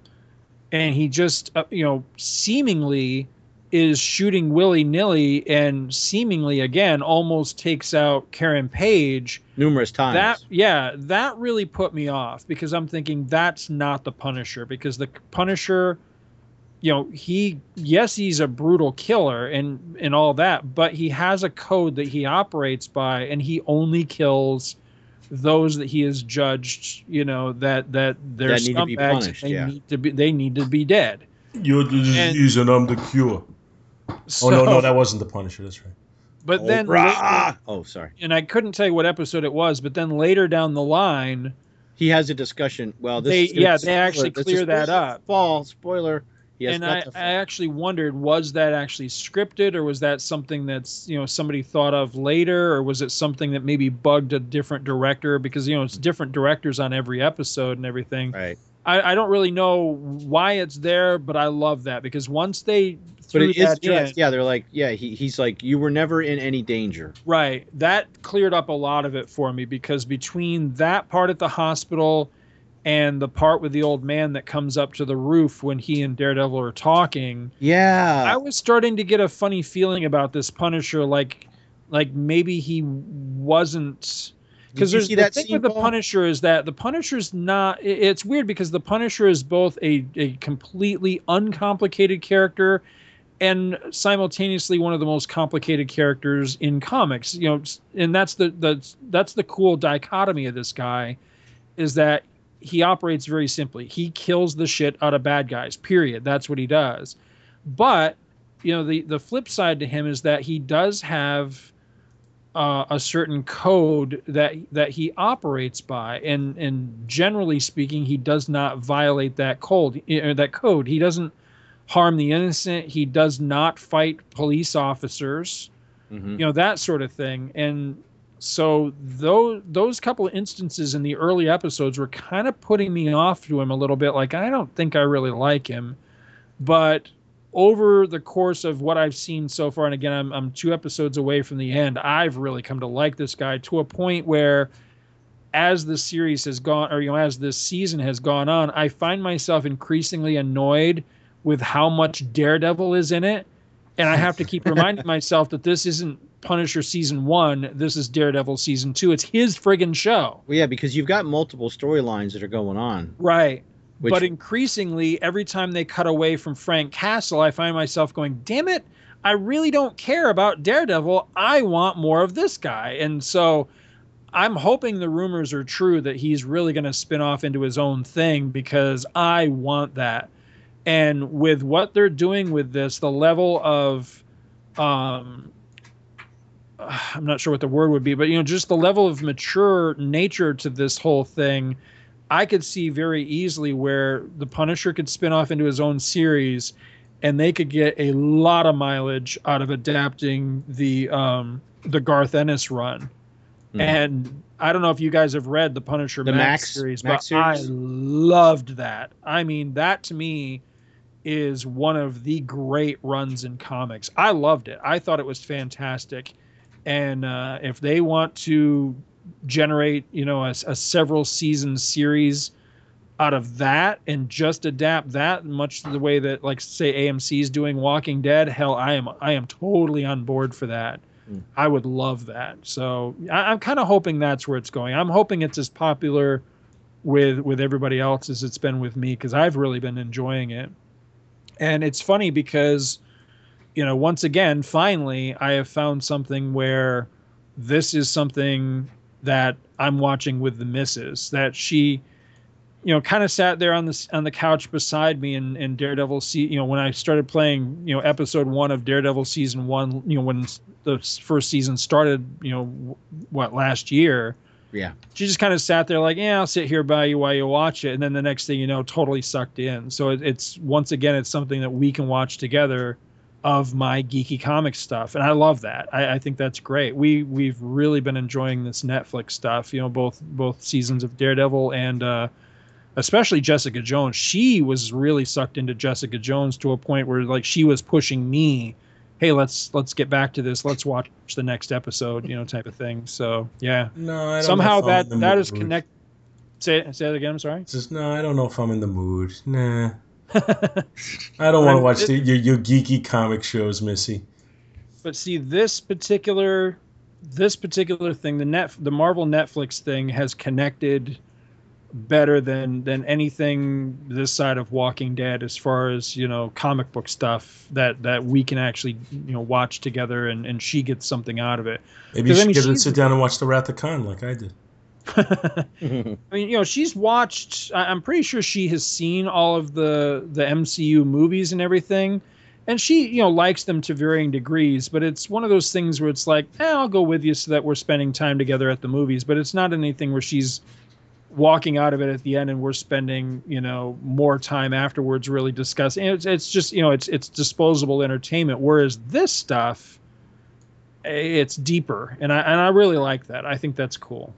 D: and he just uh, you know seemingly is shooting willy nilly and seemingly again almost takes out Karen Page.
B: numerous times.
D: That yeah, that really put me off because I'm thinking that's not the Punisher because the Punisher, you know, he yes he's a brutal killer and and all that, but he has a code that he operates by and he only kills those that he has judged, you know, that that they're
B: That need to be
D: scumbags and
B: punished,
D: they
B: yeah.
D: need to be they need to be dead.
A: you're the disease and I'm um, the cure.
D: So,
A: Oh no, no, that wasn't the Punisher. That's right.
D: but oh, then
B: Rah!
D: later-
B: oh, sorry.
D: and I couldn't tell you what episode it was, but then later down the line,
B: He has a discussion. Well, this
D: They-
B: is
D: yeah,
B: be
D: they actually clear that up.
B: Fall spoiler.
D: And I, I actually wondered, was that actually scripted, or was that something that's you know somebody thought of later, or was it something that maybe bugged a different director because you know it's different directors on every episode and everything.
B: right.
D: I, I don't really know why it's there, but I love that because once they
B: But it is
D: in,
B: yeah, they're like, yeah, he, he's like, you were never in any danger.
D: Right. That cleared up a lot of it for me because between that part at the hospital and the part with the old man that comes up to the roof when he and Daredevil are talking,
B: Yeah.
D: I was starting to get a funny feeling about this Punisher like like maybe he wasn't because there's the
B: that
D: thing
B: scene,
D: with the Punisher is that the Punisher's not. It's weird because the Punisher is both a a completely uncomplicated character and simultaneously one of the most complicated characters in comics. You know, and that's the that's that's the cool dichotomy of this guy, is that he operates very simply. He kills the shit out of bad guys. Period. That's what he does. But you know, the the flip side to him is that he does have uh, a certain code that that he operates by, and and generally speaking, he does not violate that code. uh, That code. He doesn't harm the innocent. He does not fight police officers.
B: Mhm.
D: You know that sort of thing. And so those those couple of instances in the early episodes were kind of putting me off to him a little bit. Like I don't think I really like him, but over the course of what I've seen so far, and again, I'm, I'm two episodes away from the end, I've really come to like this guy to a point where, as the series has gone, or you know, as this season has gone on, I find myself increasingly annoyed with how much Daredevil is in it, and I have to keep reminding myself that this isn't Punisher season one, this is Daredevil season two. It's his friggin' show,
B: Well, yeah, because you've got multiple storylines that are going on.
D: right?
B: Which,
D: but increasingly, every time they cut away from Frank Castle, I find myself going, damn it, I really don't care about Daredevil. I want more of this guy. And so I'm hoping the rumors are true that he's really going to spin off into his own thing because I want that. And with what they're doing with this, the level of, um, I'm not sure what the word would be, but you know, just the level of mature nature to this whole thing, I could see very easily where the Punisher could spin off into his own series, and they could get a lot of mileage out of adapting the um, the Garth Ennis run.
B: Mhm.
D: And I don't know if you guys have read the Punisher
B: The
D: Max,
B: Max-
D: series,
B: Max
D: but I
B: series?
D: loved that. I mean, that to me is one of the great runs in comics. I loved it. I thought it was fantastic. And uh, if they want to generate, you know, a, a several season series out of that and just adapt that much the way that, like, say AMC is doing Walking Dead, hell, I am I am totally on board for that.
B: Hmm.
D: I would love that. So I, I'm kind of hoping that's where it's going. I'm hoping it's as popular with with everybody else as it's been with me because I've really been enjoying it. And it's funny because, you know, once again, finally, I have found something where this is something that I'm watching with the missus that she, you know, kind of sat there on the on the couch beside me in, in Daredevil. See, you know, when I started playing, you know, episode one of Daredevil season one, you know, when the first season started, you know, what last year
B: yeah,
D: she just kind of sat there like, yeah, I'll sit here by you while you watch it, and then the next thing you know, totally sucked in. So it, it's once again, it's something that we can watch together of my geeky comic stuff, and I love that. I, I think that's great. We we've really been enjoying this Netflix stuff. You know, both both seasons of Daredevil and uh, especially Jessica Jones. She was really sucked into Jessica Jones to a point where like she was pushing me. Hey, let's let's get back to this. Let's watch the next episode, you know, type of thing. So yeah
A: No, I don't
D: somehow
A: know
D: that that is connect say say that again i'm sorry
A: Just no, I don't know if I'm in the mood. Nah, I don't want to watch
D: it-
A: the, your your geeky comic shows, Missy.
D: but see this particular this particular thing the net the marvel netflix thing has connected better than than anything this side of walking dead as far as you know comic book stuff that that we can actually you know watch together and and she gets something out of it
A: Maybe you
D: 'Cause, I
A: should
D: mean,
A: get her to sit down and watch the Wrath of Khan like I did.
D: I mean, you know, she's watched. I- I'm pretty sure she has seen all of the the MCU movies and everything, and she, you know, likes them to varying degrees. But it's one of those things where it's like, eh, I'll go with you so that we're spending time together at the movies. But it's not anything where she's walking out of it at the end and we're spending, you know, more time afterwards really discussing. It's it's just you know, it's it's disposable entertainment. Whereas this stuff, eh, it's deeper, and I and I really like that. I think that's cool.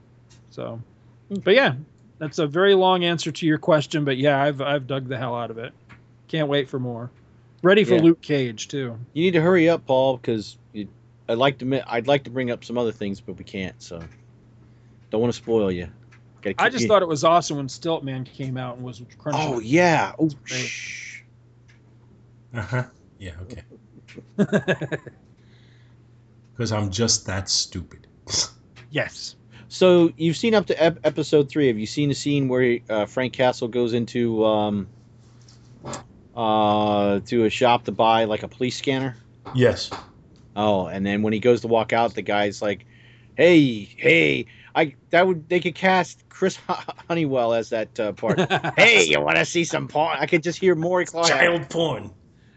D: So, but yeah, that's a very long answer to your question. But yeah, I've I've dug the hell out of it. Can't wait for more. Ready for
B: Yeah.
D: Luke Cage too.
B: you need to hurry up, Paul, because I'd like to. I'd like to bring up some other things, but we can't. So don't want to spoil you. Gotta
D: I just
B: you-
D: thought it was awesome when Stiltman came out and was crunching.
B: Oh yeah. Oh shh.
A: Uh huh. Yeah. Okay. Because I'm just that stupid.
D: yes.
B: So you've seen up to ep- episode three. Have you seen the scene where uh, Frank Castle goes into um, uh, to a shop to buy like a police scanner?
A: Yes.
B: Oh, and then when he goes to walk out, the guy's like, "Hey, hey, I that would they could cast Chris Honeywell as that uh, part. hey, you want to see some porn? I could just hear Maury Clark.
A: Child porn.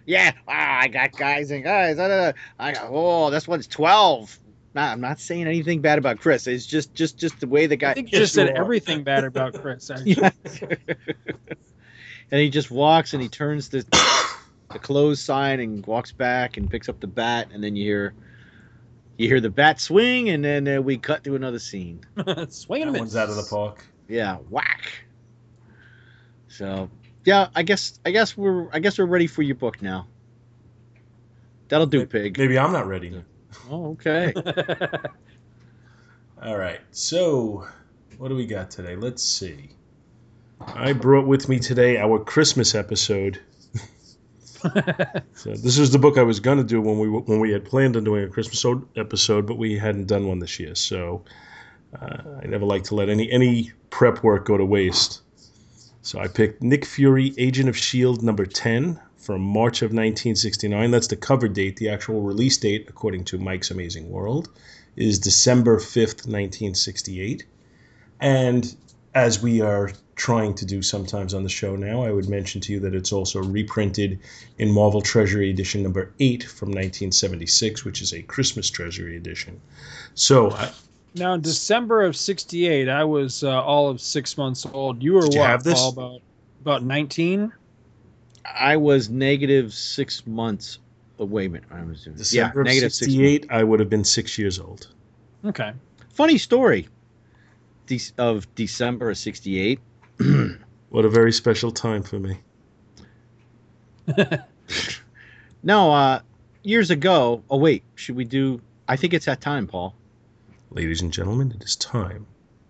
B: Yeah, ah, I got guys and guys. I got oh, this one's twelve. Nah, I'm not saying anything bad about Chris. It's just just just the way the guy.
D: I think you just said
A: you
D: everything bad about Chris. actually.
B: And he just walks and he turns the the closed sign and walks back and picks up the bat and then you hear you hear the bat swing and then uh, we cut to another scene.
D: Swing and a
A: one's out of the park.
B: Yeah, whack. So yeah, I guess I guess we're I guess we're ready for your book now. That'll do, pig.
A: Maybe I'm not ready.
B: Oh, okay.
A: All right. So, what do we got today? Let's see. I brought with me today our Christmas episode. So this is the book I was gonna do when we when we had planned on doing a Christmas episode, but we hadn't done one this year. So uh, I never like to let any any prep work go to waste. So I picked Nick Fury, Agent of Shield, number ten from March of 1969. That's the cover date. The actual release date, according to Mike's Amazing World, is December 5th, 1968. And as we are trying to do sometimes on the show now, I would mention to you that it's also reprinted in Marvel Treasury Edition number 8 from 1976, which is a Christmas Treasury edition. So, I,
D: now, in December of '68, I was uh, all of six months old. You were
A: Did you
D: what?
A: have this?
D: Paul, about about 19.
B: I was negative six months. Oh, wait a minute. I was doing
A: December
B: yeah,
A: of
B: negative six months.
A: 68, I would have been six years old.
D: Okay.
B: Funny story. De- of December of '68.
A: What a very special time for me.
B: No, uh, years ago. Oh wait, should we do? I think it's that time, Paul.
A: Ladies and gentlemen, it is time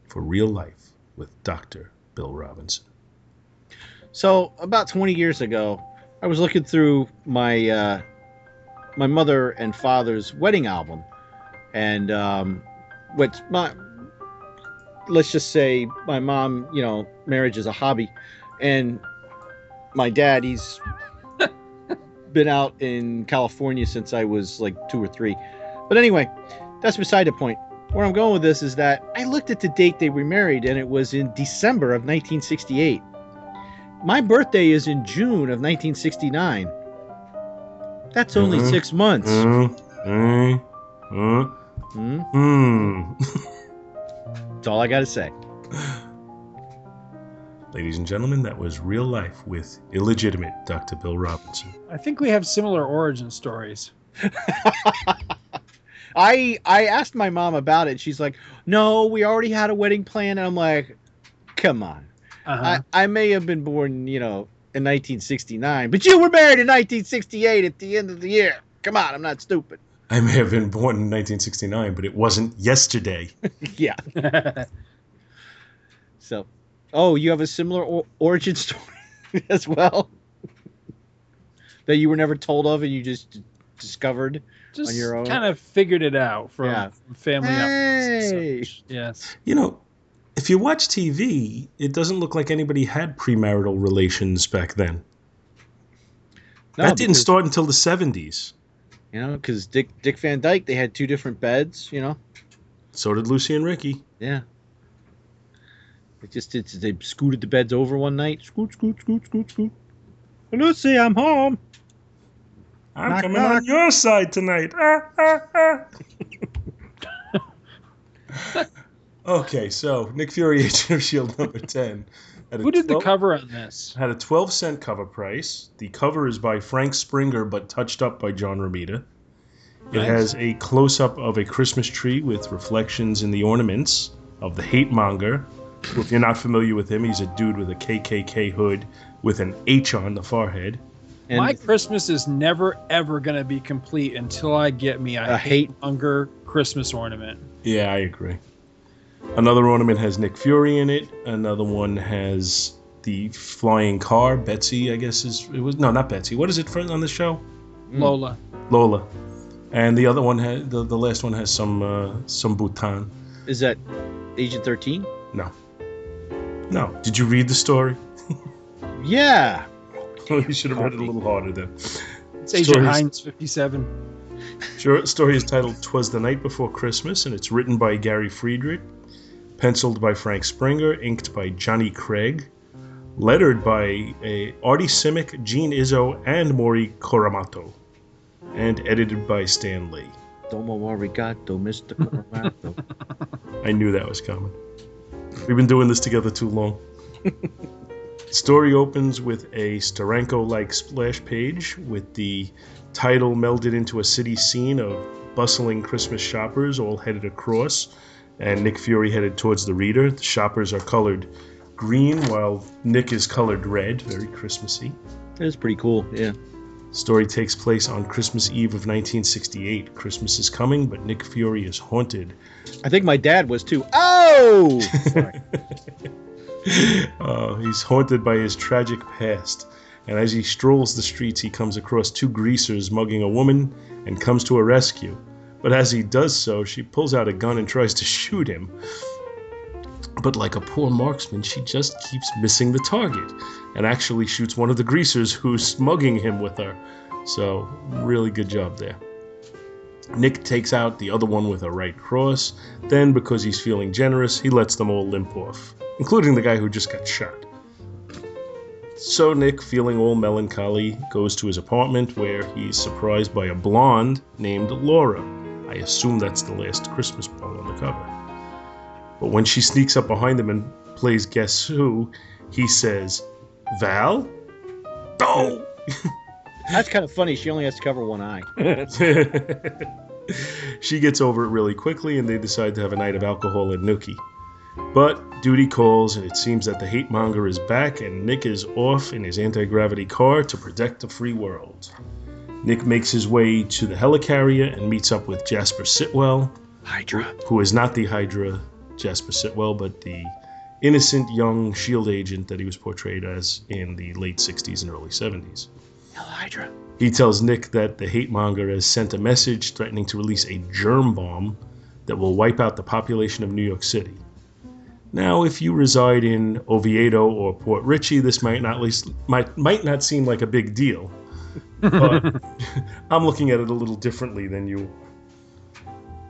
A: for Real Life with Dr. Bill Robinson.
B: So about 20 years ago, I was looking through my uh, my mother and father's wedding album, and um, which my let's just say my mom, you know, marriage is a hobby, and my dad, he's been out in California since I was like two or three. But anyway, that's beside the point. Where I'm going with this is that I looked at the date they were married, and it was in December of 1968. My birthday is in June of 1969. That's only
A: Mhm.
B: six months.
A: Mm, mm, mm,
B: Hmm?
A: mm.
B: That's all I got to say.
A: Ladies and gentlemen, that was Real Life with illegitimate Dr. Bill Robinson.
D: I think we have similar origin stories.
B: I I asked my mom about it. She's like, "No, we already had a wedding plan." And I'm like, "Come on.
D: Uh-huh.
B: I, I may have been born, you know, in 1969, but you were married in 1968 at the end of the year. Come on, I'm not stupid."
A: I may have been born in 1969, but it wasn't yesterday.
B: yeah. So, oh, you have a similar or- origin story as well that you were never told of and you just discovered.
D: Just
B: your own?
D: kind of figured it out from,
B: Yeah.
D: family updates and
B: Hey.
D: Yes.
A: You know, if you watch TV, it doesn't look like anybody had premarital relations back then.
B: No,
A: that didn't
B: because,
A: start until the 70s.
B: You know, because Dick Dick Van Dyke, they had two different beds. You know.
A: So did Lucy and Ricky.
B: Yeah. It just it's, they scooted the beds over one night. Scoot, scoot, scoot, scoot, scoot. Lucy, I'm home.
A: I'm
B: Knock,
A: coming
B: knock.
A: on your side tonight. Ah, ah, ah. okay, so Nick Fury, Agent of Shield number 10. Had a
D: Who did the cover on this?
A: Had a 12 cent cover price. The cover is by Frank Springer, but touched up by John Romita. It
D: Nice.
A: has a close up of a Christmas tree with reflections in the ornaments of the hate monger. If you're not familiar with him, he's a dude with a KKK hood with an H on the forehead.
B: And
D: My Christmas is never ever going to be complete until I get me a,
B: A hate-
D: hate monger Christmas ornament.
A: Yeah, I agree. Another ornament has Nick Fury in it. Another one has the flying car. Betsy, I guess is it was no, not Betsy. What is it for on the show?
B: Mm.
D: Lola.
A: Lola. And the other one has the, the last one has some uh, some Bhutan.
B: is that Agent 13?
A: No. No. Did you read the story?
B: Yeah.
A: you should have read it a little harder then.
D: It's Agent
A: Stories-
D: Heinz 57.
A: Short story is titled "Twas the Night Before Christmas," and it's written by Gary Friedrich, penciled by Frank Springer, inked by Johnny Craig, lettered by a Artie Simek, Gene Izzo, and Morrie Kuramoto, and edited by Stan Lee.
B: Domo arigato, Mr. Kuramoto.
A: I knew that was coming. We've been doing this together too long. Story opens with a Steranko like splash page with the title melded into a city scene of bustling Christmas shoppers all headed across, and Nick Fury headed towards the reader. The shoppers are colored green while Nick is colored red, very Christmassy.
B: That is pretty cool. Yeah.
A: Story takes place on Christmas Eve of 1968. Christmas is coming, but Nick Fury is haunted
B: I think my dad was too. Oh! Sorry.
A: uh, he's haunted by his tragic past, and as he strolls the streets, he comes across two greasers mugging a woman and comes to her rescue. But as he does so, she pulls out a gun and tries to shoot him. But like a poor marksman, she just keeps missing the target and actually shoots one of the greasers who's mugging him with her. So, really good job there. Nick takes out the other one with a right cross. Then, because he's feeling generous, he lets them all limp off, including the guy who just got shot. So, Nick, feeling all melancholy, goes to his apartment where he's surprised by a blonde named Laura. I assume that's the last Christmas poem on the cover. But when she sneaks up behind him and plays Guess Who, he says, Val? Oh!
B: That's kind of funny. She only has to cover one eye.
A: she gets over it really quickly and they decide to have a night of alcohol at Nookie. But duty calls and it seems that the hate monger is back and Nick is off in his anti gravity car to protect the free world. Nick makes his way to the helicarrier and meets up with Jasper Sitwell,
B: Hydra.
A: who is not the Hydra Jasper Sitwell, but the innocent young SHIELD agent that he was portrayed as in the late 60s and early 70s.
B: Hell, Hydra.
A: He tells Nick that the hate monger has sent a message threatening to release a germ bomb that will wipe out the population of New York City. Now, if you reside in Oviedo or Port Richey, this might not least might might not seem like a big deal, but I'm looking at it a little differently than you.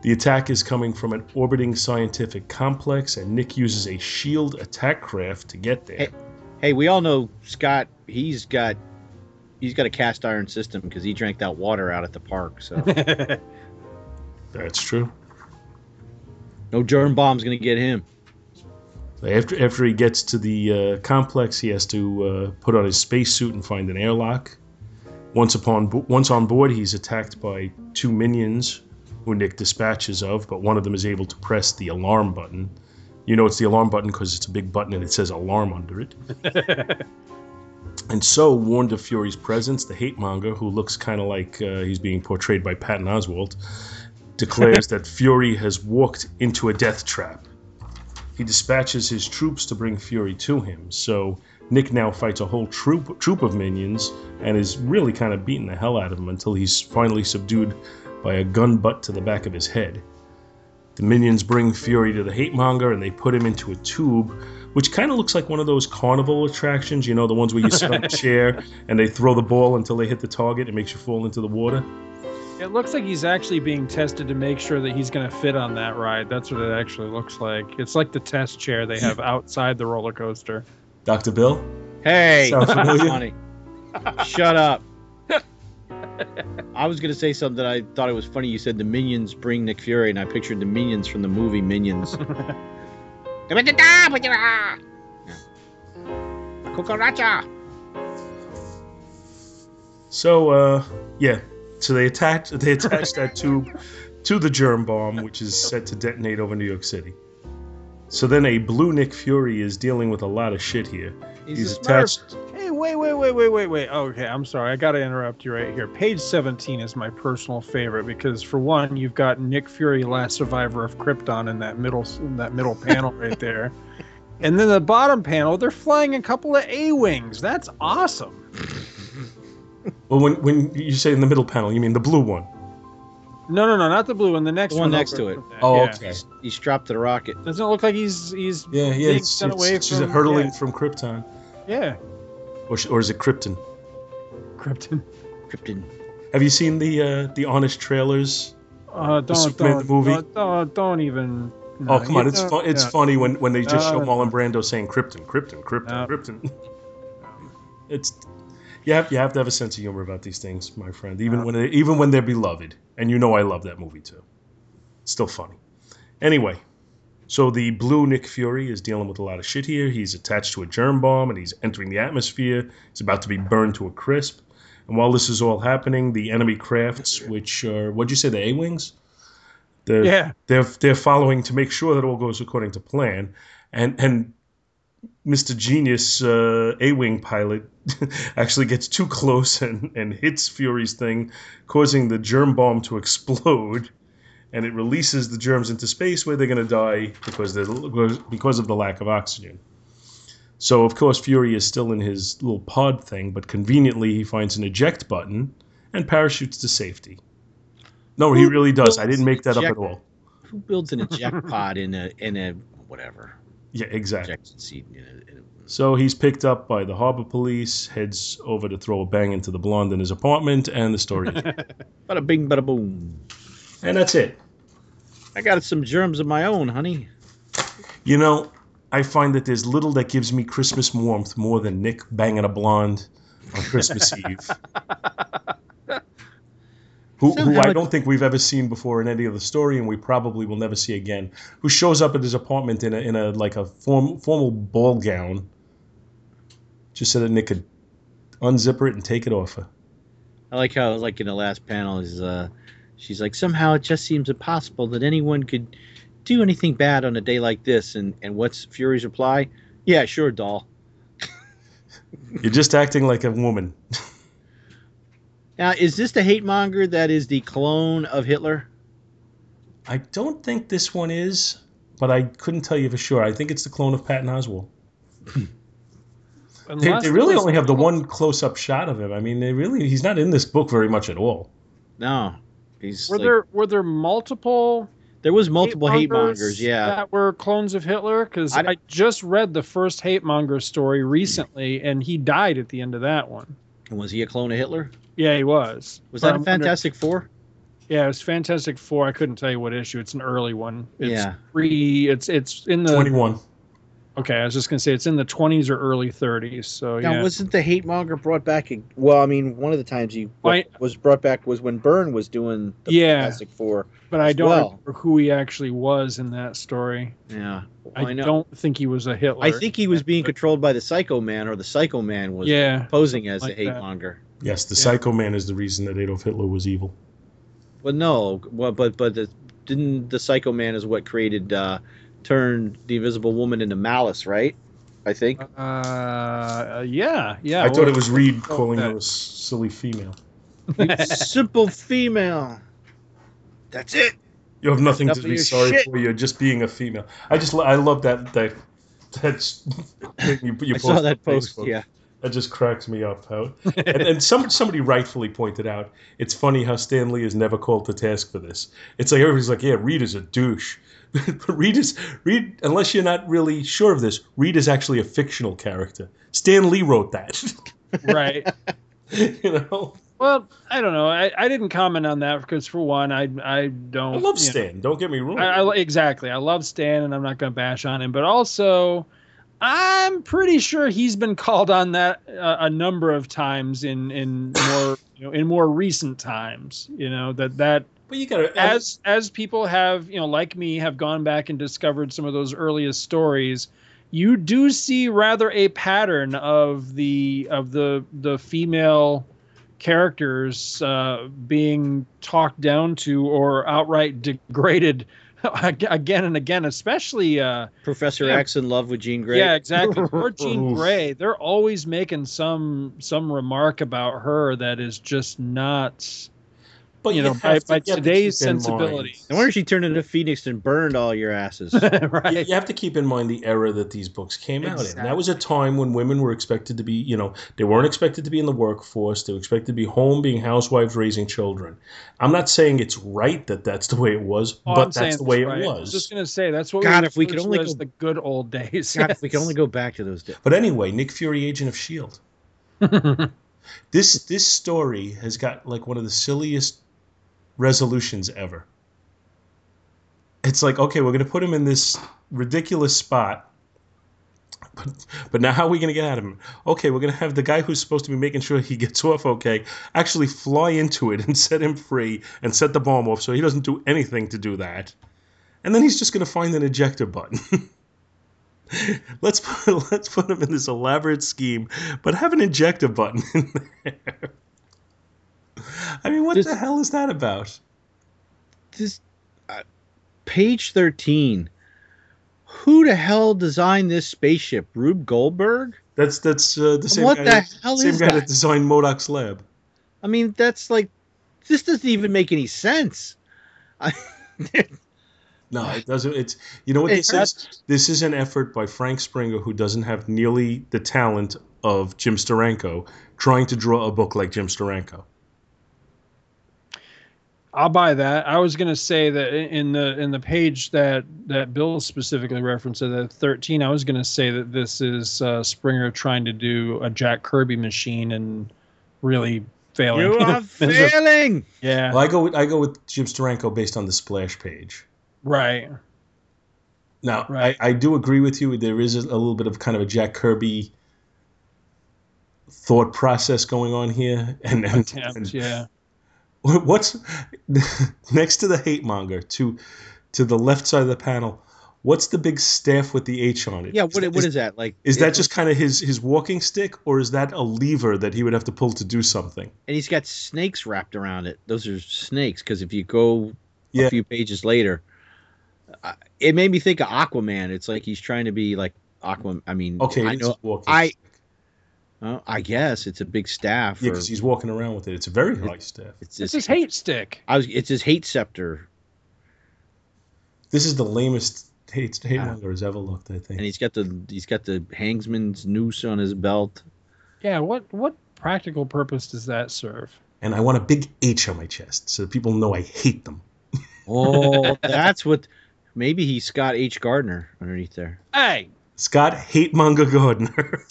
A: The attack is coming from an orbiting scientific complex, and Nick uses a shield attack craft to get there.
B: Hey. Hey, we all know Scott. He's got he's got a cast iron system because he drank that water out at the park. So
A: That's true.
B: no germ bomb's gonna get him.
A: After after he gets to the uh, complex, he has to uh, put on his spacesuit and find an airlock. Once upon once on board, he's attacked by two minions, who Nick dispatches of. But one of them is able to press the alarm button. You know it's the alarm button because it's a big button and it says alarm under it. and so, warned of Fury's presence, the hate monger, who looks kind of like uh, he's being portrayed by Patton Oswalt, declares that Fury has walked into a death trap. He dispatches his troops to bring Fury to him. So Nick now fights a whole troop troop of minions and is really kind of beating the hell out of him until he's finally subdued by a gun butt to the back of his head. The minions bring Fury to the hate monger and they put him into a tube, which kind of looks like one of those carnival attractions, you know, the ones where you sit on a chair and they throw the ball until they hit the target and makes you fall into the water.
D: It looks like he's actually being tested to make sure that he's going to fit on that ride. That's what it actually looks like. It's like the test chair they have outside the roller coaster.
A: Dr. Bill?
B: Hey,
A: Sounds familiar?
B: funny. Shut up. I was gonna say something that I thought it was funny. You said the minions bring Nick Fury, and I pictured the minions from the movie Minions. Cucaracha.
A: So, uh, yeah. So they attach they attach that tube to the germ bomb, which is set to detonate over New York City. So then a blue Nick Fury is dealing with a lot of shit here.
B: He's,
A: He's attached.
D: Hey, wait, wait, wait, wait, wait, wait. Oh, okay, I'm sorry. I got to interrupt you right here. Page 17 is my personal favorite because, for one, you've got Nick Fury, last survivor of Krypton, in that middle in that middle panel right there. And then the bottom panel, they're flying a couple of A wings. That's awesome.
A: Well, when when you say in the middle panel, you mean the blue one.
D: No, no, no, not the blue one. The next
B: The one
D: one
B: next
D: over
B: to it.
A: Oh,
D: yeah.
A: okay.
B: He's strapped to the rocket.
D: Doesn't it look like he's he's
A: Yeah, yeah.
D: being
A: It's,
D: sent
A: it's-
D: away
A: she's
D: from
A: hurtling
D: yeah,
A: from Krypton,
D: yeah.
A: or, or is it Krypton?
D: Krypton.
B: Krypton.
A: Have you seen the uh, the honest trailers?
D: Uh, don't
A: Superman
D: don't,
A: the movie?
D: don't don't don't even. no,
A: oh come on, it's
D: don't-
A: fun, it's
D: yeah.
A: funny when, when they just
D: No,
A: show
D: no,
A: Marlon Brando saying Krypton, Krypton, Krypton,
D: No.
A: Krypton. it's you have you have to have a sense of humor about these things, my friend. Even
D: No.
A: when they, even when they're beloved, and you know I love that movie too. It's still funny. Anyway, so the blue Nick Fury is dealing with a lot of shit here. He's attached to a germ bomb and he's entering the atmosphere. He's about to be burned to a crisp. And while this is all happening, the enemy crafts, which are what'd you say, the A wings? They're,
D: Yeah,
A: they're they're following to make sure that all goes according to plan. And and Mr. Genius, uh, A-wing pilot, actually gets too close and, and hits Fury's thing, causing the germ bomb to explode, and it releases the germs into space where they're going to die because they're, because of the lack of oxygen. So of course Fury is still in his little pod thing, but conveniently he finds an eject button and parachutes to safety. No, he really does. I didn't make that up at all.
B: Who builds an eject pod in a in a whatever
A: Yeah, exactly.
B: ejection seat? In a, in a,
A: So he's picked up by the harbor police, heads over to throw a bang into the blonde in his apartment, and the story.
B: bada bing, bada boom.
A: and that's it.
B: I got some germs of my own, honey.
A: You know, I find that there's little that gives me Christmas warmth more than Nick banging a blonde on Christmas Eve. Who, who I don't think we've ever seen before in any of the story, and we probably will never see again. Who shows up at his apartment in a in a like a form, formal ball gown, just so that Nick could unzip it and take it off her.
B: I like how, like in the last panel, is uh, she's like, somehow it just seems impossible that anyone could do anything bad on a day like this. And and what's Fury's reply? Yeah, sure, doll.
A: You're just acting like a woman.
B: Now, is this the hate monger that is the clone of Hitler?
A: I don't think this one is, but I couldn't tell you for sure. I think it's the clone of Patton Oswalt. Hmm.
D: They,
A: they really only have the one close-up shot of him. I mean, they really he's not in this book very much at all.
B: No, he's
D: Were
B: like-
D: there were there multiple
B: there was multiple hate
D: mongers
B: mongers. Yeah,
D: that were clones of Hitler? Because
B: I
D: I, just read the first hate monger story recently, and he died at the end of that one.
B: was he a clone of Hitler?
D: Yeah, he was.
B: Was
D: But
B: that
D: I'm
B: a um,
D: wondering-
B: Fantastic Four?
D: Yeah, it was Fantastic Four. I couldn't tell you what issue. It's an early one. It's
B: Yeah.
D: Pre. It's it's in the.
A: Twenty-one.
D: Okay, I was just gonna say it's in the twenties or early thirties. So
B: Now,
D: yeah.
B: wasn't the hate monger brought back? ag- Well, I mean, one of the times he
D: I-
B: was brought back was when Byrne was doing the
D: Yeah.
B: Fantastic Four.
D: but I don't
B: well.
D: remember who he actually was in that story.
B: Yeah,
D: I,
B: I
D: don't think he was a Hitler.
B: I think he was being controlled by the Psycho Man, or the Psycho Man was
D: Yeah.
B: posing as
D: like
B: the hate
D: that.
B: monger.
A: Yes, the
D: Yeah.
A: Psycho Man is the reason that Adolf Hitler was evil.
B: Well, no, well, but but the, didn't the Psycho Man is what created uh, turned the Invisible Woman into Malice, right? I think.
D: Uh, yeah, yeah.
A: I thought it was Reed
D: oh,
A: calling
D: that-
A: her a silly female.
B: Simple female. That's it.
A: You have nothing
B: Enough
A: to be sorry
B: shit.
A: for. You're just being a female. I just I love that that that's you, you
B: I saw that post.
A: Facebook.
B: Yeah.
A: That just cracks me up. How and, and some somebody rightfully pointed out it's funny how Stan Lee is never called to task for this. It's like everybody's like, yeah, Reed is a douche. but Reed is Reed, unless you're not really sure of this, Reed is actually a fictional character. Stan Lee wrote that.
D: right.
A: you know,
D: Well, I don't know. I, I didn't comment on that because for one, I I don't.
A: I love
D: you know,
A: Stan. Don't get me wrong.
D: I, I exactly. I love Stan, and I'm not going to bash on him. But also, I'm pretty sure he's been called on that uh, a number of times in in more you know in more recent times. You know that that
A: but you gotta
D: as as people have you know like me have gone back and discovered some of those earliest stories you do see rather a pattern of the of the the female characters uh, being talked down to or outright degraded again and again especially uh
B: Professor
D: Yeah.
B: X in love with Jean Grey.
D: yeah exactly or jean grey they're always making some some remark about her that is just not
A: But
D: you know,
A: have
D: by,
A: to-
D: by
A: to
D: today's
A: keep in mind-
D: sensibilities.
B: No wonder she turned into Phoenix and burned all your asses.
A: You,
D: right.
A: you have to keep in mind the era that these books came out in. That was a time when women were expected to be, you know, they weren't expected to be in the workforce. They were expected to be home, being housewives, raising children. I'm not saying it's right that that's the way it was,
D: Oh,
A: but
D: I'm
A: that's the way
D: right.
A: it
D: I was just gonna say that's what.
B: God,
D: we
B: if we could only go-
D: the good old days.
B: God, if we can only go back to those days.
A: But anyway, Nick Fury, Agent of Shield. This this story has got like one of the silliest resolutions ever. It's like, okay, we're going to put him in this ridiculous spot. But, but now how are we going to get at him? Okay, we're going to have the guy who's supposed to be making sure he gets off okay actually fly into it and set him free and set the bomb off so he doesn't do anything to do that. And then he's just going to find an ejector button. let's put, let's put him in this elaborate scheme, but have an ejector button in there. I mean, what
B: Just-
A: the hell is that about?
B: This uh, page thirteen. Who the hell designed this spaceship? Rube Goldberg?
A: That's that's uh, the same
B: what
A: guy.
B: the hell
A: same
B: is
A: guy that
B: that?
A: designed MODOK's lab.
B: I mean, that's like this doesn't even make any sense. I,
A: No, it doesn't. It's you know what
B: It
A: this is. This is an effort by Frank Springer, who doesn't have nearly the talent of Jim Steranko, trying to draw a book like Jim Steranko.
D: I'll buy that. I was gonna say that in the in the page that that Bill specifically referenced at the 13, I was gonna say that this is uh, Springer trying to do a Jack Kirby machine and really failing.
B: you are failing.
D: Yeah,
A: Well, I go with I go with Jim Steranko based on the splash page.
D: right.
A: Now,
D: Right.
A: I, I do agree with you. There is a, a little bit of kind of a Jack Kirby thought process going on here, and, and,
D: Attempt,
A: and
D: yeah.
A: what's next to the hate monger to to the left side of the panel? What's the big staff with the H on it?
B: Yeah, what, what is that like?
A: Is that just kind of his his walking stick, or is that a lever that he would have to pull to do something?
B: And he's got snakes wrapped around it. Those are snakes because if you go
A: Yeah.
B: a few pages later, uh, it made me think of Aquaman. It's like he's trying to be like Aquaman. I mean,
A: Okay,
B: I know. I-. Uh, I guess it's a big staff.
A: Yeah, because he's walking around with it. It's a very high staff.
B: it's
D: It's
B: his
D: his hate stick.
B: I was. It's his hate scepter,
A: This is the lamest hate hate
B: Ah.
A: monger has ever looked. I think.
B: and he's got the he's got the hangsman's noose on his belt.
D: Yeah. What what practical purpose does that serve?
A: And I want a big H on my chest so that people know I hate them.
B: Oh, that's what. Maybe he's Scott H. Gardner underneath there.
D: Hey.
A: Scott Hate Monger Gardner.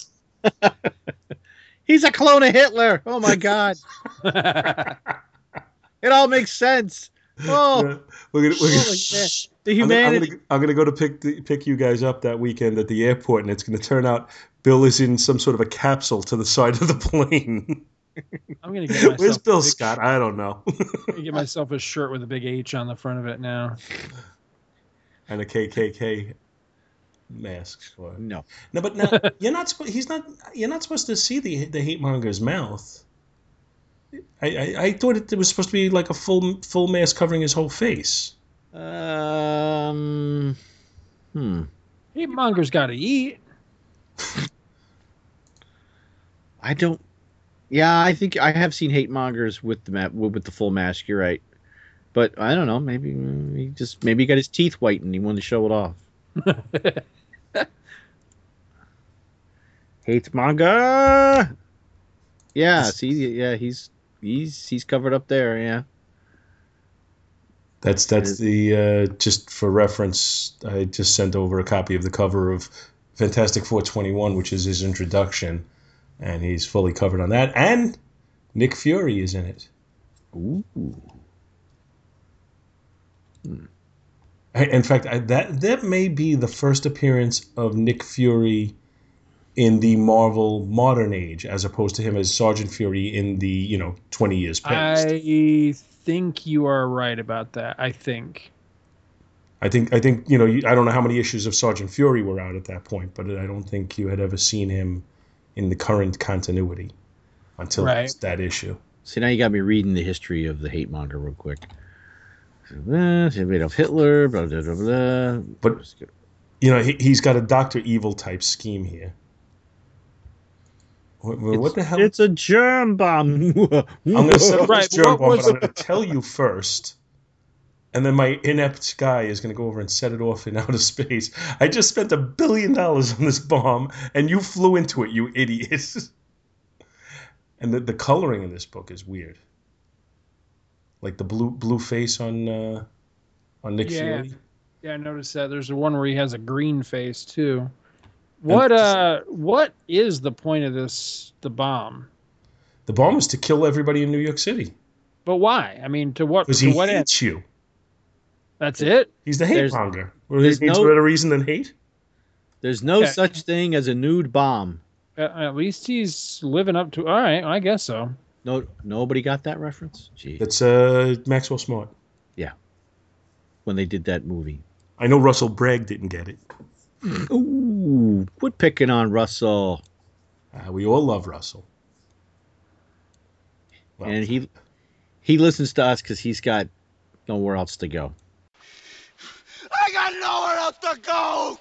B: He's a clone of Hitler. Oh my God! It all makes sense. Oh,
A: we're gonna, we're gonna,
B: Holy man. the
A: I'm, gonna, I'm,
B: humanity.
A: gonna, I'm gonna go to pick the, pick you guys up that weekend at the airport, and it's gonna turn out Bill is in some sort of a capsule to the side of the plane.
D: I'm gonna get myself.
A: Where's Bill
D: big-
A: Scott? I don't know.
D: I'm gonna get myself a shirt with a big H on the front of it now.
A: and a KKK mask. Or...
B: No,
A: No, but now you're not. supposed. He's not. You're not supposed to see the the hate monger's mouth. I, I, I thought it, was supposed to be like a full full mask covering his whole face.
B: um, hmm.
D: Hate monger's got to eat.
B: I don't. Yeah, I think I have seen hate mongers with the ma- with the full mask. You're right, but I don't know. Maybe he just maybe he got his teeth whitened. He wanted to show it off. Hate manga. Yeah, see, yeah, he's he's he's covered up there. Yeah.
A: That's that's the uh, just for reference. I just sent over a copy of the cover of Fantastic Four twenty one, which is his introduction, and he's fully covered on that. And Nick Fury is in it.
B: Ooh.
A: I- In fact, I, that that may be the first appearance of Nick Fury in the Marvel modern age, as opposed to him as Sergeant Fury in the you know twenty years past. I,
D: I think you are right about that. I think.
A: I think I think you know I don't know how many issues of Sergeant Fury were out at that point, but I don't think you had ever seen him in the current continuity until
D: Right.
A: that issue.
B: See, now you got me reading the history of the hate monger real quick. Uh, Adolf Hitler, blah, blah, blah, blah.
A: But you know he, he's got a Doctor Evil type scheme here. What, what the hell?
B: It's a germ bomb.
A: I'm going to set up
D: Right,
A: this germ bomb,
D: was-
A: but I'm going to tell you first. And then my inept guy is going to go over and set it off in outer space. I just spent a billion dollars on this bomb, and you flew into it, you idiot. and the, the coloring in this book is weird. Like the blue blue face on uh, on Nick
D: Yeah.
A: Fury.
D: Yeah, I noticed that. There's the one where he has a green face too. What uh what is the point of this the bomb?
A: The bomb is to kill everybody in New York City
D: But why? I mean to what
A: because he
D: what end?
A: hates you.
D: That's it?
A: He's the hate
B: There's-
A: monger. Well,
B: there's
A: there's
B: no-
A: no better reason than hate.
B: There's no
D: Okay.
B: such thing as a nude bomb.
D: At, at least he's living up to all right, I guess so.
B: No, nobody got that reference. Gee,
A: That's uh, Maxwell Smart. Yeah.
B: When they did that movie.
A: I know Russell Bragg didn't get it.
B: Ooh, quit picking on Russell.
A: Uh, we all love Russell. Well,
B: and he he listens to us because he's got nowhere else to go.
E: I got nowhere else to go.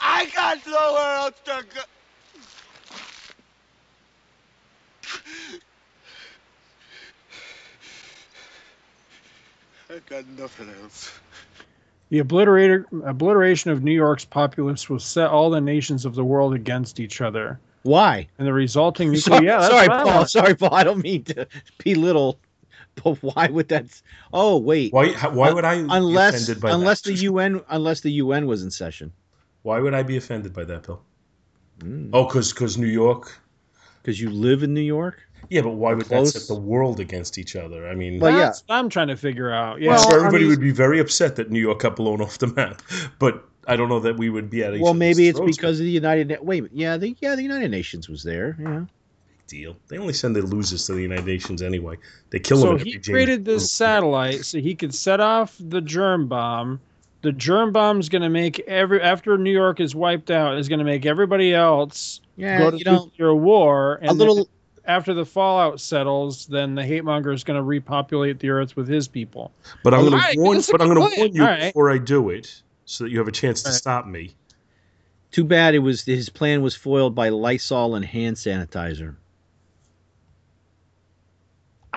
E: I got nowhere else to go. I got nothing else.
D: The obliteration of New York's populace will set all the nations of the world against each other.
B: Why?
D: And the resulting nuclear
B: Sorry,
D: yeah,
B: sorry, Paul.
D: want.
B: Sorry, Paul. I don't mean to belittle, but why would that? Oh, wait.
A: why? Why would I be
B: unless
A: offended by
B: unless
A: that?
B: the UN unless the UN was in session.
A: Why would I be offended by that, Bill?
B: Because
A: Oh, because because New York.
B: You live in New York.
A: Yeah, but why would
B: Close.
A: that set the world against each other? I mean,
B: Well, yeah.
D: That's what I'm trying to figure out. Yeah.
B: Well,
A: so
B: I
A: everybody
B: mean-
A: would be very upset that New York got blown off the map. But I don't know that we would be at each
B: Well, maybe it's
A: throats.
B: because of the United. Na- Wait, yeah, the yeah the United Nations was there. Yeah.
A: deal. They only send their losers to the United Nations anyway. They kill them.
D: so he
A: every
D: created
A: James-
D: this satellite so he could set off the germ bomb. The germ bomb is going to make every after New York is wiped out is going to make everybody else
B: Yeah,
D: go to
B: you know,
D: nuclear war. And
B: a little.
D: after the fallout settles, then the hate monger is going to repopulate the earth with his people.
A: But I'm going
D: Alright,
A: to warn. But I'm going to warn you
D: Alright.
A: before I do it, so that you have a chance to
D: Alright.
A: stop me.
B: Too bad it was his plan was foiled by Lysol and hand sanitizer.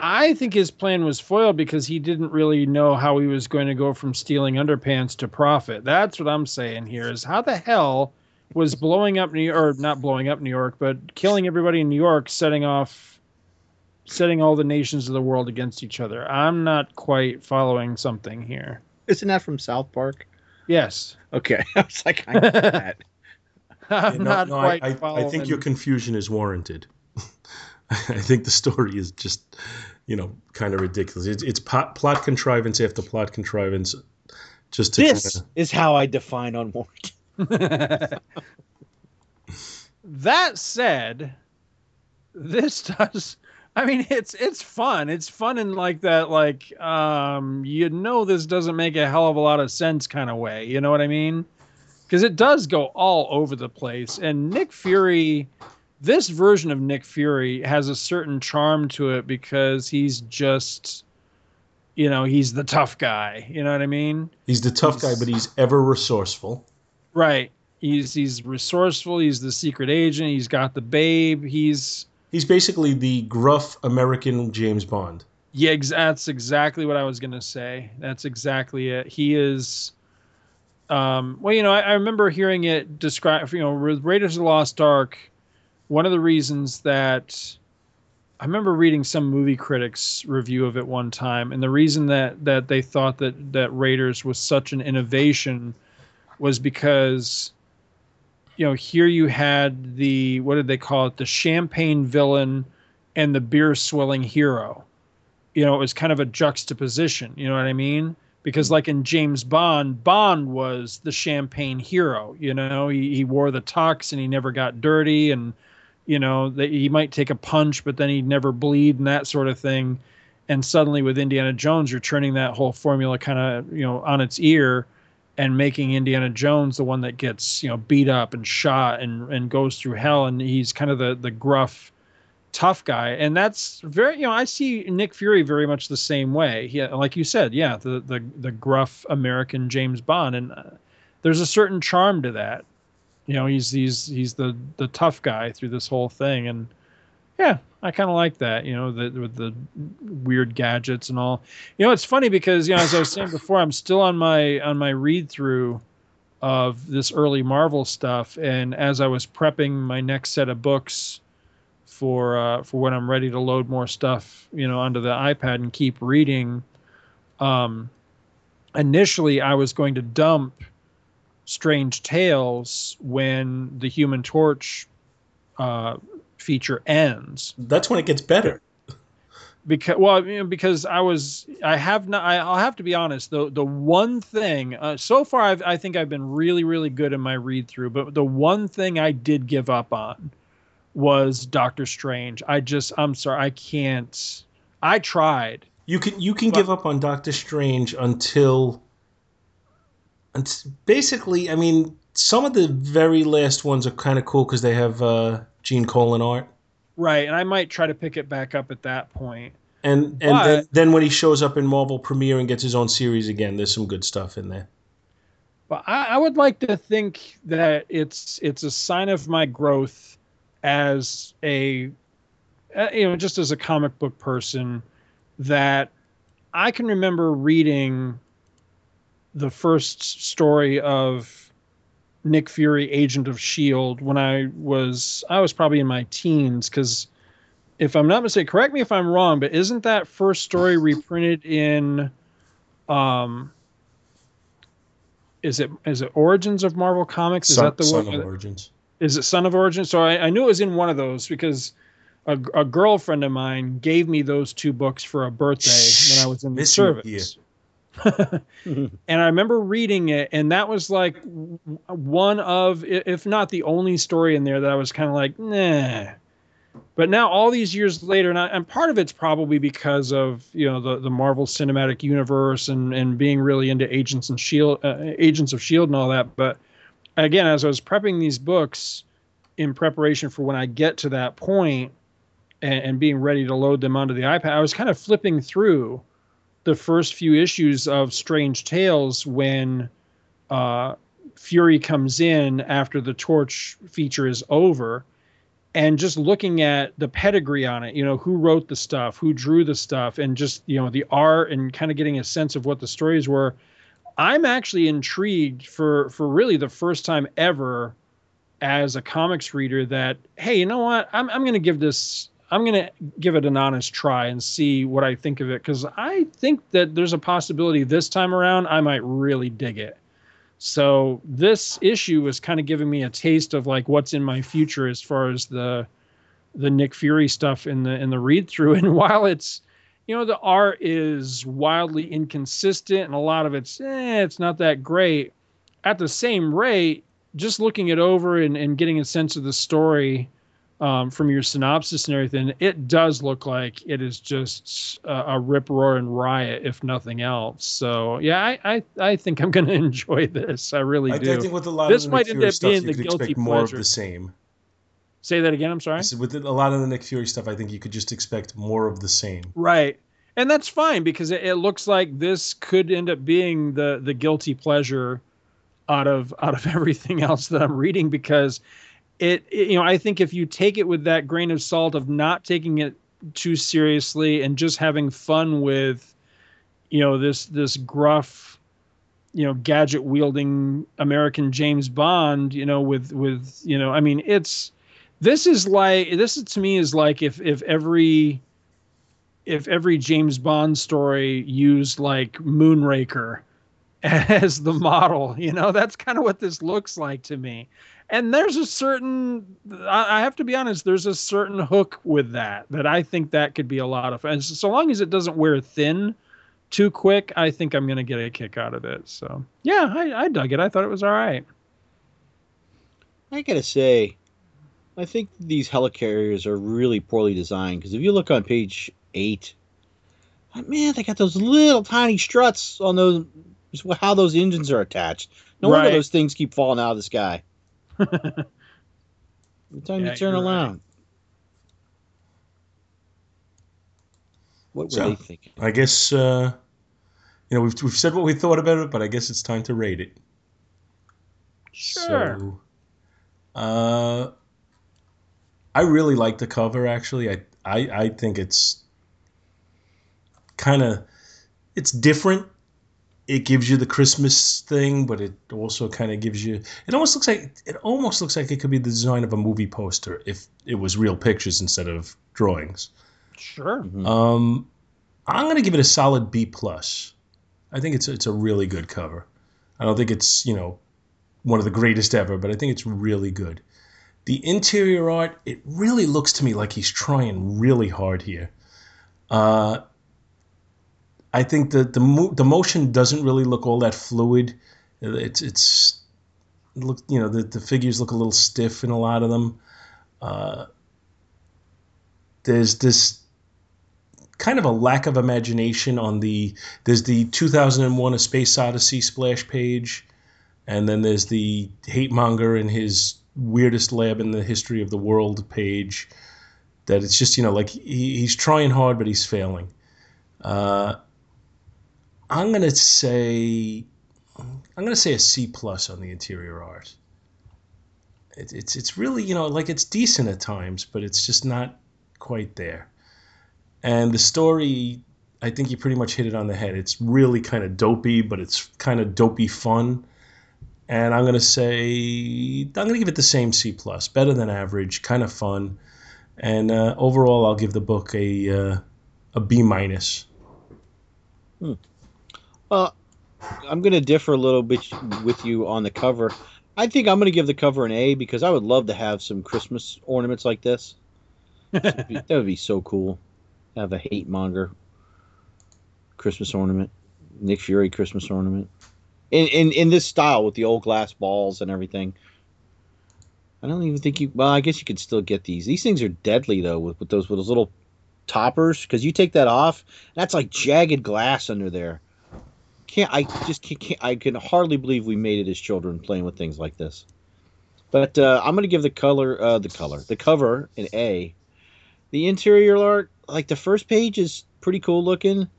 D: I think his plan was foiled because he didn't really know how he was going to go from stealing underpants to profit. That's what I'm saying here is how the hell was blowing up New York, or not blowing up New York, but killing everybody in New York, setting off, setting all the nations of the world against each other. I'm not quite following something here.
B: Isn't that from South Park?
D: Yes.
B: Okay, I was like, I get that.
D: I'm
A: Yeah, no,
D: not
A: no,
D: quite
A: I, I
D: following.
A: think your confusion is warranted. I think the story is just, you know, kind of ridiculous. It's, it's plot, plot contrivance after plot contrivance, just to
B: this
A: kinda,
B: is how I define unwarranted.
D: that said, this does. I mean, it's it's fun. It's fun in like that, like um, you know, this doesn't make a hell of a lot of sense kind of way. You know what I mean? Because it does go all over the place. And Nick Fury, this version of Nick Fury has a certain charm to it because he's just, you know, he's the tough guy. You know what I mean?
A: he's the tough guy, but he's ever resourceful.
D: Right. He's he's resourceful. He's the secret agent. He's got the babe. He's
A: He's basically the gruff American James Bond.
D: yeah. That's exactly what I was gonna say. That's exactly it. He is. Um, well, you know, I, I remember hearing it described. You know, with Raiders of the Lost Ark. One of the reasons that I remember reading some movie critics review of it one time, and the reason that that they thought that that Raiders was such an innovation was because you know here you had the what did they call it? The champagne villain and the beer swilling hero. You know it was kind of a juxtaposition you know what i mean? Because like in james bond bond was the champagne hero you know? He, he wore the tux and he never got dirty and you know that he might take a punch but then he'd never bleed and that sort of thing. And suddenly with indiana jones you're turning that whole formula kind of you know on its ear and making Indiana Jones the one that gets you know beat up and shot and and goes through hell. And he's kind of the the gruff tough guy. And that's very you know I see Nick Fury very much the same way. He like you said yeah the the the gruff American James Bond. And uh, there's a certain charm to that you know he's he's he's the the tough guy through this whole thing. And yeah i kind of like that you know the, with the weird gadgets and all. You know it's funny because you know as i was saying before i'm still on my on my read through of this early marvel stuff. And as i was prepping my next set of books for uh, for when i'm ready to load more stuff you know onto the ipad and keep reading um initially i was going to dump Strange Tales when the Human Torch uh, feature ends.
A: That's when it gets better.
D: Because well, you know, because I was I have not I, will have to be honest the the one thing uh, so far I've, I think I've been really really good in my read through, but the one thing I did give up on was Doctor Strange. I just I'm sorry I can't. I tried.
A: You can you can but, give up on Doctor Strange until and basically, I mean, some of the very last ones are kind of cool because they have uh, Gene Colan art.
D: Right, and I might try to pick it back up at that point.
A: And and but, then, then, when he shows up in Marvel Premiere and gets his own series again, there's some good stuff in there.
D: But I, I would like to think that it's it's a sign of my growth as a uh, you know just as a comic book person that I can remember reading the first story of Nick Fury, Agent of Shield, when I was I was probably in my teens because if I'm not mistaken, correct me if I'm wrong, but isn't that first story reprinted in um is it is it Origins of Marvel Comics? Is
A: Son,
D: that the
A: Son
D: one?
A: of Origins.
D: Is it Son of Origins? So I, I knew it was in one of those because a, a girlfriend of mine gave me those two books for a birthday when I was in the service. and I remember reading it, and that was like one of, if not the only story in there that I was kind of like, nah. But now, all these years later, and, I, and part of it's probably because of you know the, the Marvel Cinematic Universe and and being really into Agents and Shield, uh, Agents of Shield, and all that. But again, as I was prepping these books in preparation for when I get to that point and being ready to load them onto the iPad, I was kind of flipping through the first few issues of Strange Tales when uh, Fury comes in after the Torch feature is over, and just looking at the pedigree on it, you know, who wrote the stuff, who drew the stuff, and just you know the art and kind of getting a sense of what the stories were. I'm actually intrigued for for really the first time ever as a comics reader that hey, you know what? I'm I'm going to give this I'm going to give it an honest try and see what I think of it because I think that there's a possibility this time around I might really dig it. So this issue is kind of giving me a taste of like what's in my future as far as the the Nick Fury stuff in the in the read through. And while it's you know the art is wildly inconsistent and a lot of it's eh, it's not that great. At the same rate, just looking it over and, and getting a sense of the story um, from your synopsis and everything, it does look like it is just a, a rip roaring riot, if nothing else. So yeah, I I, I think I'm going to enjoy this. I really
A: I,
D: do.
A: I think with a lot
D: this
A: of
D: might
A: end
D: up
A: stuff,
D: being
A: the
D: guilty
A: more
D: pleasure.
A: of the same.
D: Say that again. I'm sorry.
A: With a lot of the Nick Fury stuff, I think you could just expect more of the same.
D: Right. And that's fine because it, it looks like this could end up being the the guilty pleasure out of out of everything else that I'm reading because it, it, you know i think if you take it with that grain of salt of not taking it too seriously and just having fun with you know this this gruff you know gadget wielding american james bond you know with with you know i mean it's this is like this to me is like if if every if every james bond story used like moonraker as the model you know that's kind of what this looks like to me and there's a certain I, have to be honest there's a certain hook with that that i think that could be a lot of fun so long as it doesn't wear thin too quick i think i'm going to get a kick out of it. So yeah I, I dug it. I thought it was all right.
B: I gotta say i think these helicarriers are really poorly designed because if you look on page eight uh, man they got those little tiny struts on those how those engines are attached. No right. wonder those things keep falling out of the sky Every time yeah, you turn around. Right. What were so, they thinking?
A: I guess uh, you know we've we've said what we thought about it, but I guess it's time to rate it.
D: Sure. So,
A: Uh, I really like the cover. Actually, I I, I think it's kind of it's different. It gives you the Christmas thing, but it also kind of gives you. It almost looks like it almost looks like it could be the design of a movie poster if it was real pictures instead of drawings.
D: Sure.
B: Mhm.
A: Um, I'm gonna give it a solid B plus. I think it's it's a really good cover. I don't think it's you know one of the greatest ever, but I think it's really good. The interior art, it really looks to me like he's trying really hard here. Uh, I think the the mo- the motion doesn't really look all that fluid. It's it's look you know the the figures look a little stiff in a lot of them. Uh, there's this kind of a lack of imagination on the there's the 2001 a space odyssey splash page and then there's the hate monger in his weirdest lab in the history of the world page that it's just you know like he, he's trying hard but he's failing uh, i'm gonna say i'm gonna say a c plus on the interior art it, it's it's really you know like it's decent at times but it's just not quite there and the story, I think you pretty much hit it on the head. It's really kind of dopey, but it's kind of dopey fun. And I'm gonna say I'm gonna give it the same C plus, better than average, kind of fun. And uh, overall, I'll give the book a uh, a B minus.
B: Well, I'm going to differ a little bit with you on the cover. I think I'm going to give the cover an A because I would love to have some Christmas ornaments like this. That would be so cool. Have a hate monger Christmas ornament, Nick Fury Christmas ornament, in in in this style with the old glass balls and everything. I don't even think you. Well, I guess you could still get these. These things are deadly though, with, with those with those little toppers. Because you take that off, that's like jagged glass under there. Can't I just can't, can't I can hardly believe we made it as children playing with things like this. But uh, I'm gonna give the color, uh, the color, the cover an A. The interior art, like the first page, is pretty cool looking.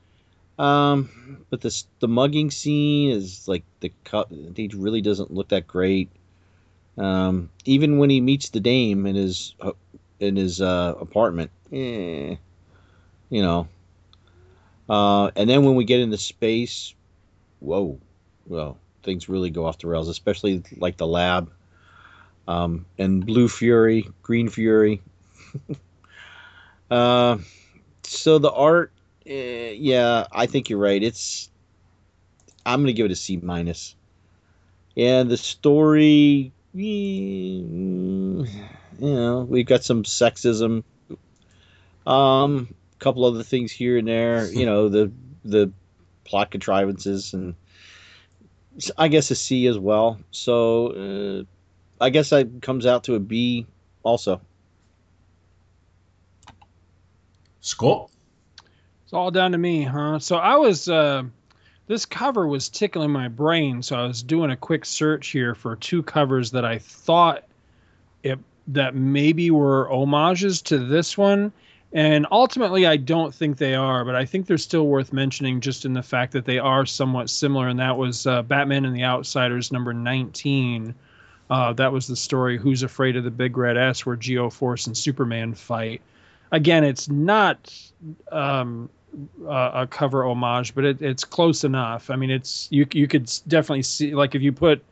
B: Um, but this the mugging scene is like the cut. It really doesn't look that great. Um, even when he meets the dame in his uh, in his uh, apartment, eh, you know. Uh, and then when we get into space, whoa, well, things really go off the rails, especially like the lab. Um, and Blue Fury, Green Fury. uh, so the art, eh, yeah, I think you're right. It's, I'm gonna give it a C minus. And the story, you know, we've got some sexism. Um, a couple other things here and there. You know, the the plot contrivances and I guess a C as well. So uh, I guess that comes out to a B also.
A: Scott,
D: It's all down to me, huh? So I was uh this cover was tickling my brain, so I was doing a quick search here for two covers that I thought it that maybe were homages to this one. And ultimately I don't think they are, but I think they're still worth mentioning just in the fact that they are somewhat similar, and that was uh, Batman and the Outsiders number 19. Uh, that was the story Who's Afraid of the Big Red S, where Geoforce and Superman fight. Again, it's not um, uh, a cover homage, but it, it's close enough. I mean, it's you you could definitely see like if you put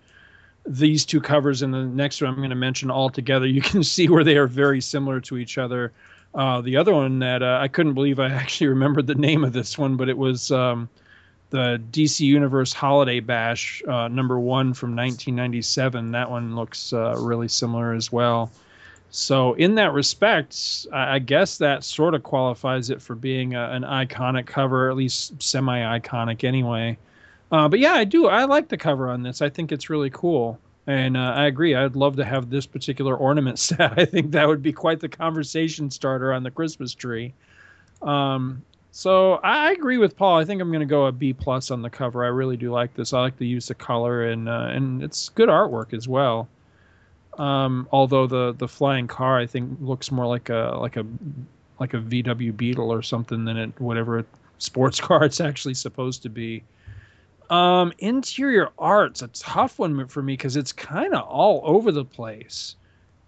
D: these two covers and the next one I'm going to mention all together, you can see where they are very similar to each other. Uh, the other one that uh, I couldn't believe I actually remembered the name of this one, but it was um, the DC Universe Holiday Bash uh, number one from 1997. That one looks uh, really similar as well. So in that respect, I I guess that sort of qualifies it for being a, an iconic cover, at least semi-iconic anyway. Uh, but yeah, I do. I like the cover on this. I think it's really cool, and uh, I agree. I'd love to have this particular ornament set. I think that would be quite the conversation starter on the Christmas tree. Um, so I agree with Paul. I think I'm going to go a B plus on the cover. I really do like this. I like the use of color and uh, and it's good artwork as well. Um, although the the flying car I think looks more like a like a like a VW Beetle or something than it whatever sports car it's actually supposed to be. Um, interior art's a tough one for me because it's kind of all over the place.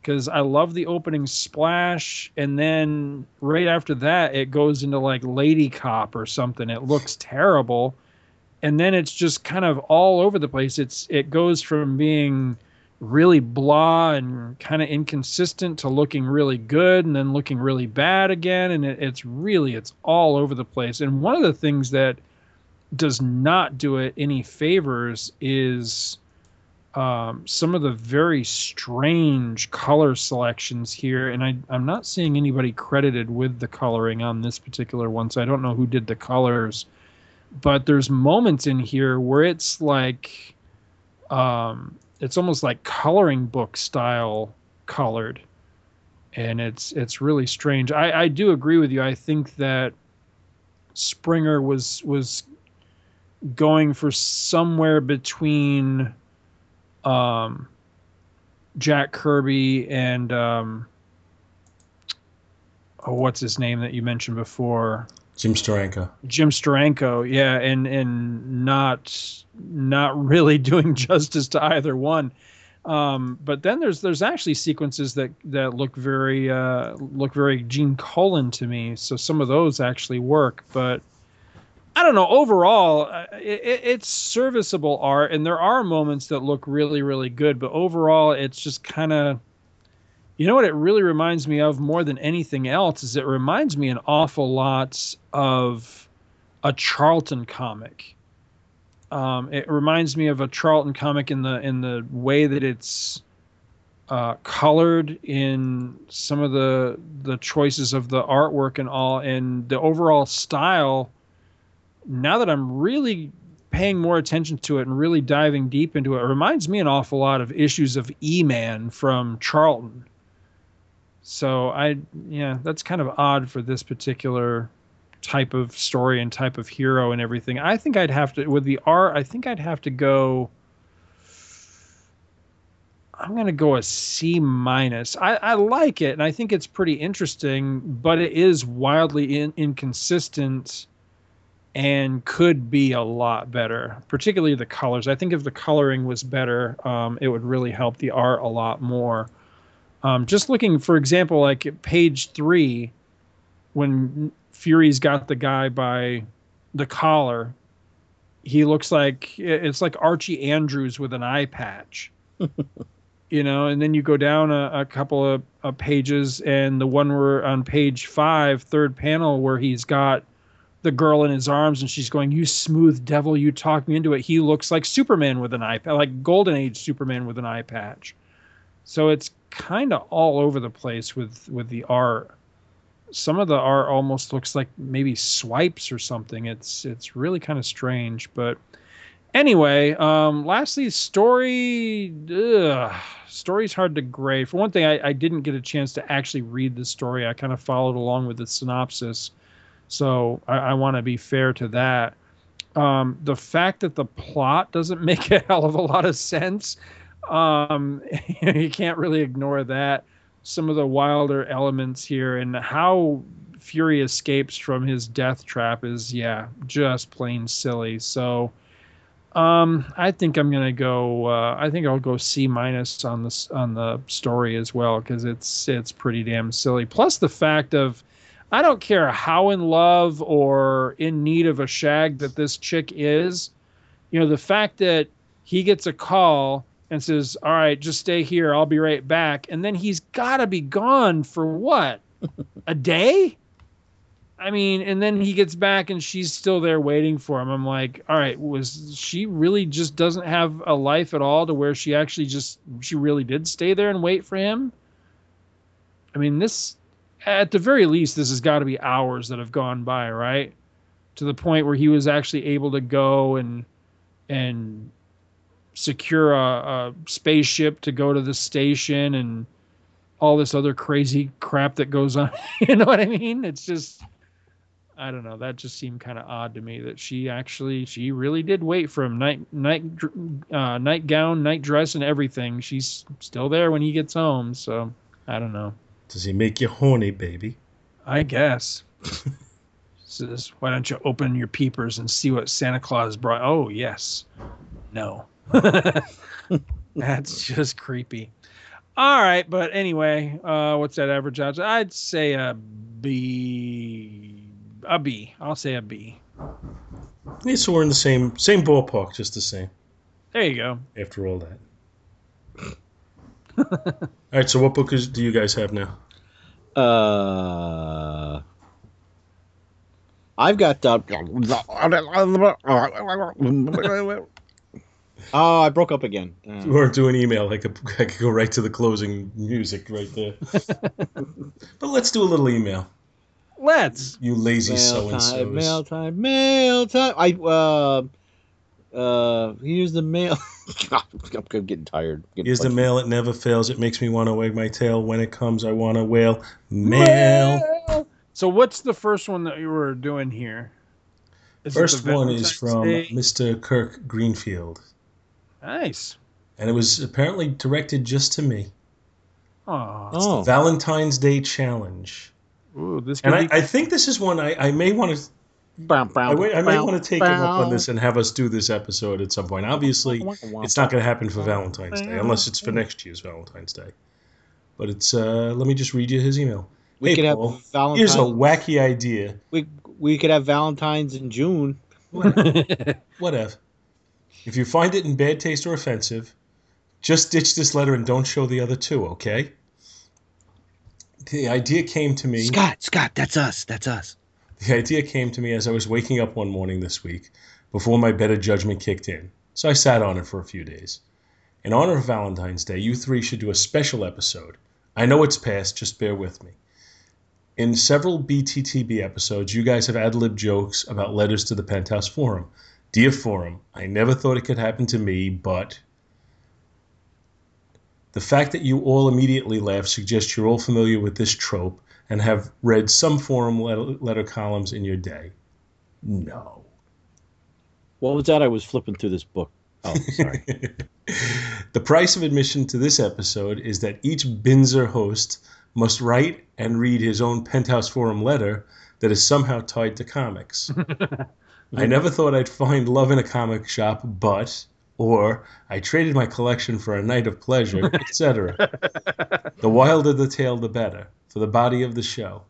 D: because I love the opening splash, and then right after that, it goes into like Lady Cop or something. It looks terrible, and then it's just kind of all over the place. It's it goes from being really blah and kind of inconsistent to looking really good and then looking really bad again and it, it's really it's all over the place and one of the things that does not do it any favors is um, some of the very strange color selections here. And I, i'm not seeing anybody credited with the coloring on this particular one so i don't know who did the colors. But there's moments in here where it's like um, it's almost like coloring book style colored. And it's it's really strange. I i do agree with you. I think that springer was was going for somewhere between um jack kirby and um oh what's his name that you mentioned before
A: Jim Steranko.
D: Jim Steranko, yeah, and and not not really doing justice to either one. Um, but then there's there's actually sequences that that look very uh, look very Gene Colan to me. So some of those actually work, but I don't know. Overall, uh, it, it's serviceable art, and there are moments that look really really good. But overall, it's just kind of you know what it really reminds me of more than anything else is it reminds me an awful lot of a Charlton comic. Um, it reminds me of a Charlton comic in the in the way that it's uh, colored in some of the the choices of the artwork and all, and the overall style. Now that I'm really paying more attention to it and really diving deep into it, it reminds me an awful lot of issues of E-Man from Charlton so I yeah, that's kind of odd for this particular type of story and type of hero and everything. I think I'd have to with the R, I think I'd have to go. I'm gonna go a C minus. I, I like it and I think it's pretty interesting, but it is wildly in, inconsistent and could be a lot better. Particularly the colors. I think if the coloring was better, um, it would really help the art a lot more. Um, just looking, for example, like page three, when Fury's got the guy by the collar, he looks like it's like Archie Andrews with an eye patch. you know, and then you go down a, a couple of, of, pages, and the one where on page five, third panel, where he's got the girl in his arms and she's going, You smooth devil, you talk me into it. He looks like Superman with an eye patch, like Golden Age Superman with an eye patch. So it's kind of all over the place with with the art. Some of the art almost looks like maybe swipes or something. It's it's really kind of strange, but anyway, um, lastly, story. Story's hard to grade. For one thing, I, I didn't get a chance to actually read the story. I kind of followed along with the synopsis, so I, I want to be fair to that. Um, the fact that the plot doesn't make a hell of a lot of sense um, you can't really ignore that. Some of the wilder elements here and how Fury escapes from his death trap is, yeah, just plain silly. So, um, I think I'm gonna go. Uh, I think I'll go C minus on this on the story as well because it's it's pretty damn silly. Plus the fact of, I don't care how in love or in need of a shag that this chick is, you know, the fact that he gets a call and says, "All right, just stay here. I'll be right back." And then he's got to be gone for what? a day? I mean, and then he gets back and she's still there waiting for him. I'm like, "All right, was she really just doesn't have a life at all to where she actually just she really did stay there and wait for him?" I mean, this at the very least this has got to be hours that have gone by, right? To the point where he was actually able to go and and secure a, a spaceship to go to the station and all this other crazy crap that goes on. you know what I mean? It's just I don't know. That just seemed kind of odd to me that she actually she really did wait for him night night uh, nightgown, night dress, and everything. She's still there when he gets home. So I don't know.
A: Does he make you horny, baby?
D: I guess. Says, why don't you open your peepers and see what Santa Claus brought? Oh yes, no. That's just creepy. All right, but anyway, uh, what's that average odds? I'd say a B. A B. I'll say a B.
A: Yeah, so we're in the same same ballpark, just the same.
D: There you go.
A: After all that. all right. So what book is, do you guys have now?
B: Uh, I've got. Uh, oh, I broke up again.
A: If
B: Uh,
A: we weren't doing email, I could I could go right to the closing music right there. but let's do a little email.
D: Let's.
A: You lazy so
B: mail
A: and
B: time, mail time, mail time. I uh, uh, here's the mail. God, I'm getting tired. Getting
A: Here's the mail. It never fails. It makes me want to wag my tail. When it comes, I want to wail. Mail.
D: So what's the first one that you were doing here? Is
A: First one is from
D: Day?
A: Mr. Kirk Greenfield,
D: Nice.
A: and it was apparently directed just to me.
D: Aw.
B: Oh,
A: Valentine's Day challenge,
D: Ooh, this
A: and I,
D: be
A: I think this is one I, I may want to
B: Bow, bow,
A: I, may- I may want to take him up on this and have us do this episode at some point. Obviously, it's not going to happen for Valentine's Day unless it's for next year's Valentine's Day. But it's uh, let me just read you his email.
B: We
A: Hey,
B: could have Valentine's.
A: Here's a wacky idea.
B: we we could have Valentine's in June.
A: Whatever. If you find it in bad taste or offensive, just ditch this letter and don't show the other two, okay? The idea came to me.
B: Scott, Scott, that's us. That's us.
A: The idea came to me as I was waking up one morning this week before my better judgment kicked in. So I sat on it for a few days. In honor of Valentine's Day, you three should do a special episode. I know it's past, just bear with me. In several BTTB episodes, you guys have ad lib jokes about letters to the Penthouse Forum. Dear Forum, I never thought it could happen to me, but. The fact that you all immediately laugh suggests you're all familiar with this trope and have read some forum letter, letter columns in your day. No.
B: What was that? I was flipping through this book. Oh, sorry.
A: the price of admission to this episode is that each Binzer host must write and read his own Penthouse Forum letter that is somehow tied to comics. I never thought I'd find love in a comic shop, but, or, I traded my collection for a night of pleasure, etc. the wilder the tale, the better, for the body of the show.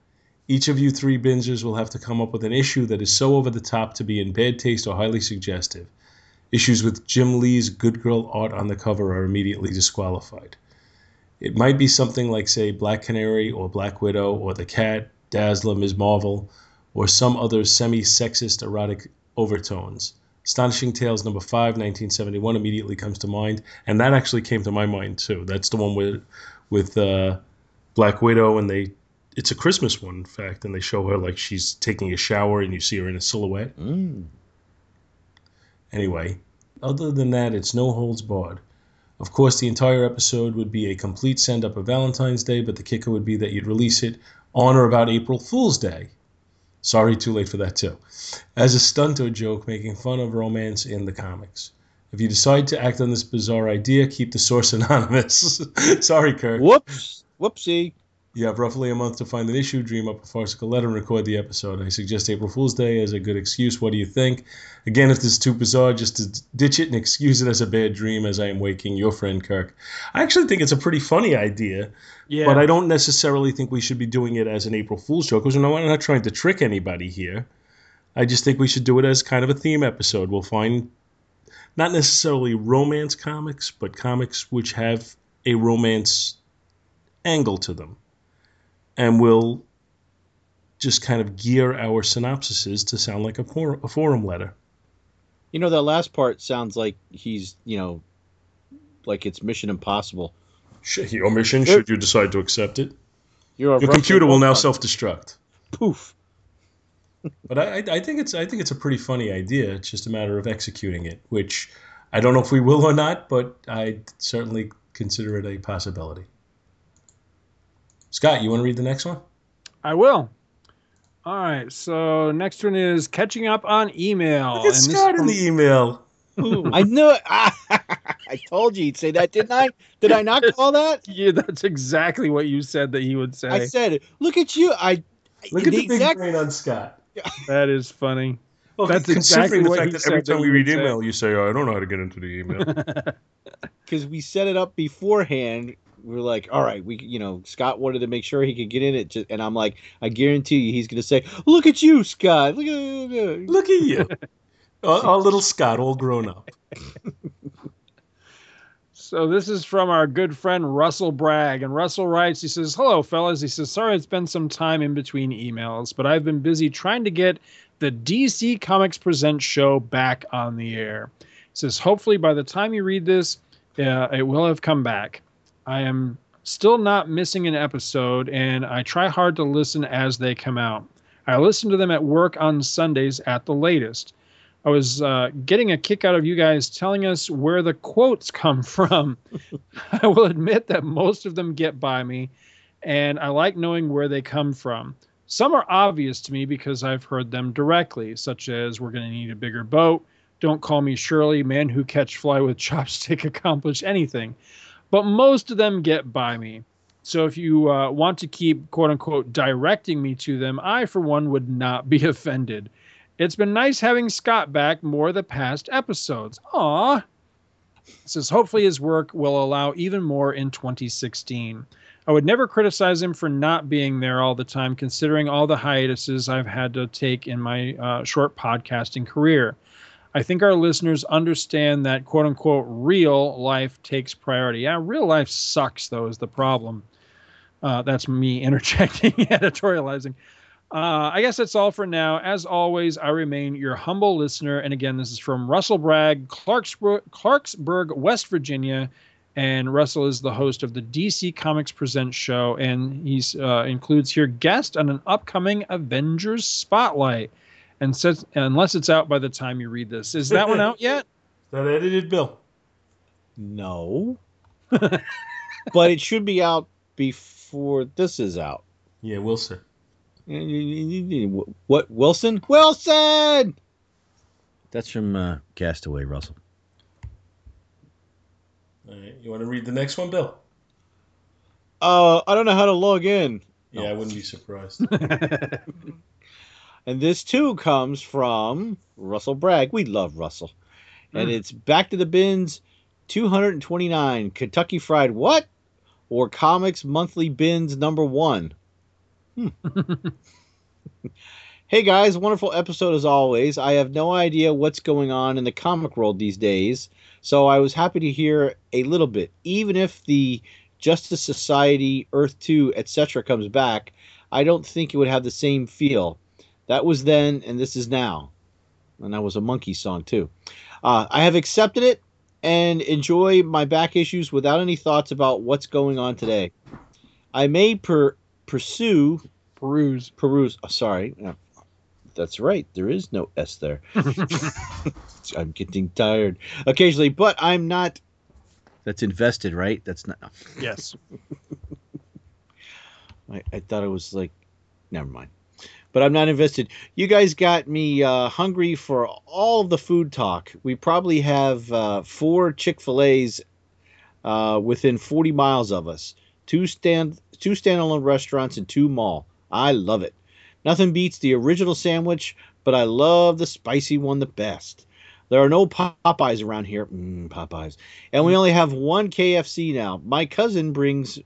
A: Each of you three bingers will have to come up with an issue that is so over the top to be in bad taste or highly suggestive. Issues with Jim Lee's good girl art on the cover are immediately disqualified. It might be something like, say, Black Canary or Black Widow or The Cat, Dazzler, Ms. Marvel, or some other semi sexist erotic overtones. Astonishing Tales number 5, 1971 immediately comes to mind, and that actually came to my mind too. That's the one with, with uh, Black Widow, and they. It's a Christmas one, in fact, and they show her like she's taking a shower and you see her in a silhouette.
B: Mm.
A: Anyway, other than that, it's no holds barred. Of course, the entire episode would be a complete send up of Valentine's Day, but the kicker would be that you'd release it on or about April Fool's Day. Sorry, too late for that, too. As a stunt or joke making fun of romance in the comics. If you decide to act on this bizarre idea, keep the source anonymous. Sorry, Kirk.
B: Whoops. Whoopsie.
A: You have roughly a month to find an issue, dream up a farcical letter, and record the episode. I suggest April Fool's Day as a good excuse. What do you think? Again, if this is too bizarre, just to ditch it and excuse it as a bad dream as I am waking. Your friend Kirk. I actually think it's a pretty funny idea,
D: Yeah.
A: but I don't necessarily think we should be doing it as an April Fool's joke because we're not, we're not trying to trick anybody here. I just think we should do it as kind of a theme episode. We'll find not necessarily romance comics, but comics which have a romance angle to them. And we'll just kind of gear our synopsises to sound like a, for- a forum letter.
B: You know that last part sounds like he's, you know, like it's Mission Impossible.
A: Your mission, should you decide to accept it, your
B: Russian
A: computer will now self-destruct.
B: poof.
A: But I, I I think it's I think it's a pretty funny idea. It's just a matter of executing it, which I don't know if we will or not, but I certainly consider it a possibility. Scott, you want to read the next one?
D: I will. All right. So next one is catching up on email.
A: Look at
D: and this
A: Scott in the email.
B: I knew it. I told you he'd say that, didn't I? Did I not call that?
D: Yeah, that's exactly what you said that he would say.
B: I said, "Look at you." I
A: Look at the, big
B: exact-
A: brain on Scott.
D: that is funny.
A: Well,
D: That's
A: considering
D: exactly
A: the
D: what
A: fact that every
D: said that
A: time we read
D: would say.
A: email, you say, oh, "I don't know how to get into the email."
B: because we set it up beforehand we were like, all right, we you know Scott wanted to make sure he could get in it, ju- and I'm like, I guarantee you, he's gonna say, look at you, Scott, look at
A: Look at you. our, our little Scott, all grown up.
D: So this is from our good friend Russell Bragg. And Russell writes, he says, Hello, fellas. He says, Sorry it's been some time in between emails, but I've been busy trying to get the DC Comics Present show back on the air. He says, Hopefully by the time you read this, uh, it will have come back. I am still not missing an episode, and I try hard to listen as they come out. I listen to them at work on Sundays at the latest. I was uh, getting a kick out of you guys telling us where the quotes come from. I will admit that most of them get by me, and I like knowing where they come from. Some are obvious to me because I've heard them directly, such as "We're going to need a bigger boat," "Don't call me Shirley," "Man who catch fly with chopstick accomplish anything," but most of them get by me. So if you uh, want to keep quote unquote directing me to them, I for one would not be offended. It's been nice having Scott back more the past episodes. Aw. Says hopefully his work will allow even more in 2016. I would never criticize him for not being there all the time, considering all the hiatuses I've had to take in my uh, short podcasting career. I think our listeners understand that quote unquote real life takes priority. Yeah, real life sucks, though, is the problem. Uh, that's me interjecting, editorializing. Uh, I guess that's all for now. As always, I remain your humble listener. And again, this is from Russell Bragg, Clarksburg, Clarksburg, West Virginia. And Russell is the host of the DC Comics Present show, and he uh, includes here guest on an upcoming Avengers Spotlight. And says, unless it's out by the time you read this, is that one out yet?
A: That edited Bill.
B: No, but it should be out before this is out.
A: Yeah, we'll see.
B: What Wilson? Wilson. That's from uh, Castaway, Russell.
A: All right, you want to read the next one, Bill?
B: Uh, I don't know how to log in.
A: Yeah,
B: No.
A: I wouldn't be surprised.
B: And this too comes from Russell Bragg. We love Russell. And
D: Mm.
B: it's Back to the Bins 229 Kentucky Fried What? Or Comics Monthly Bins number one. Hmm. hey guys, wonderful episode as always. I have no idea what's going on in the comic world these days, so I was happy to hear a little bit. Even if the Justice Society, Earth 2, etc. comes back, I don't think it would have the same feel. That was then, and this is now. And that was a monkey song, too. Uh, I have accepted it and enjoy my back issues without any thoughts about what's going on today. I may per- pursue,
D: Peruse.
B: peruse, oh, sorry. That's right. There is no S there. I'm getting tired occasionally, but I'm not. That's invested, right? That's not.
D: Yes.
B: I, I thought it was like, never mind. But I'm not invested. You guys got me uh, hungry for all of the food talk. We probably have uh, four Chick Fil A's uh, within 40 miles of us. Two stand, two standalone restaurants and two mall. I love it. Nothing beats the original sandwich, but I love the spicy one the best. There are no Popeyes around here. Mm, Popeyes. And we only have one KFC now. My cousin brings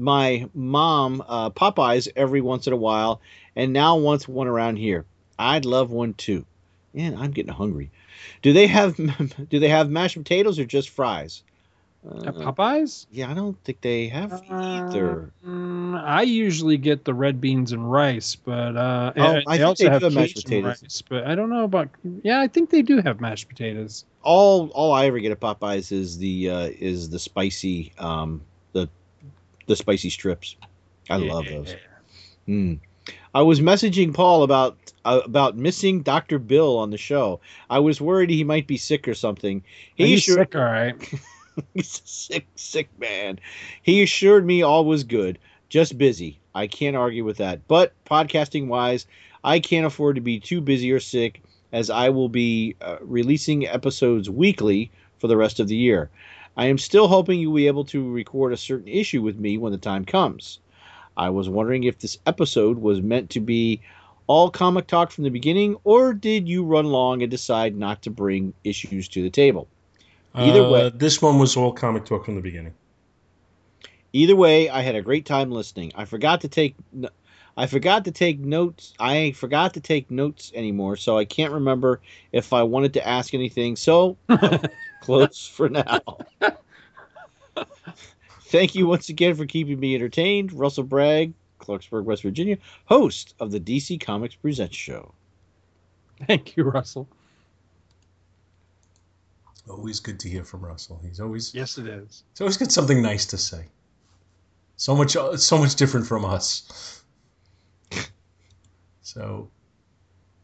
B: my mom uh, Popeyes every once in a while, and now wants one around here. I'd love one too. And I'm getting hungry. Do they have do they have mashed potatoes or just fries?
D: At
B: Uh,
D: Popeyes?
B: yeah, I don't think they have either.
D: Uh, mm, I usually get the red beans and rice, but uh,
B: Oh,
D: and
B: I think
D: also
B: they
D: have
B: have mashed
D: Cajun
B: potatoes.
D: rice. But I don't know about. Yeah, I think they do have mashed potatoes.
B: All all I ever get at Popeyes is the uh, is the spicy um the spicy strips. I love those. Mm. I was messaging Paul about uh, about missing Dr. Bill on the show. I was worried he might be sick or something. He assured,
D: sick, all right.
B: he's a sick, sick man. He assured me all was good, just busy. I can't argue with that. But podcasting wise, I can't afford to be too busy or sick, as I will be uh, releasing episodes weekly for the rest of the year. I am still hoping you will be able to record a certain issue with me when the time comes. I was wondering if this episode was meant to be all comic talk from the beginning, or did you run long and decide not to bring issues to the table? Either
A: Uh,
B: way-
A: this one was all comic talk from the beginning.
B: Either way, I had a great time listening. I forgot to take n- I forgot to take notes. I forgot to take notes anymore, so I can't remember if I wanted to ask anything. So, close for now. Thank you once again for keeping me entertained. Russell Bragg, Clarksburg, West Virginia, host of the DC Comics Presents show.
D: Thank you, Russell.
A: Always good to hear from Russell. He's always
D: Yes, it is.
A: he's always got something nice to say. So much so much different from us. So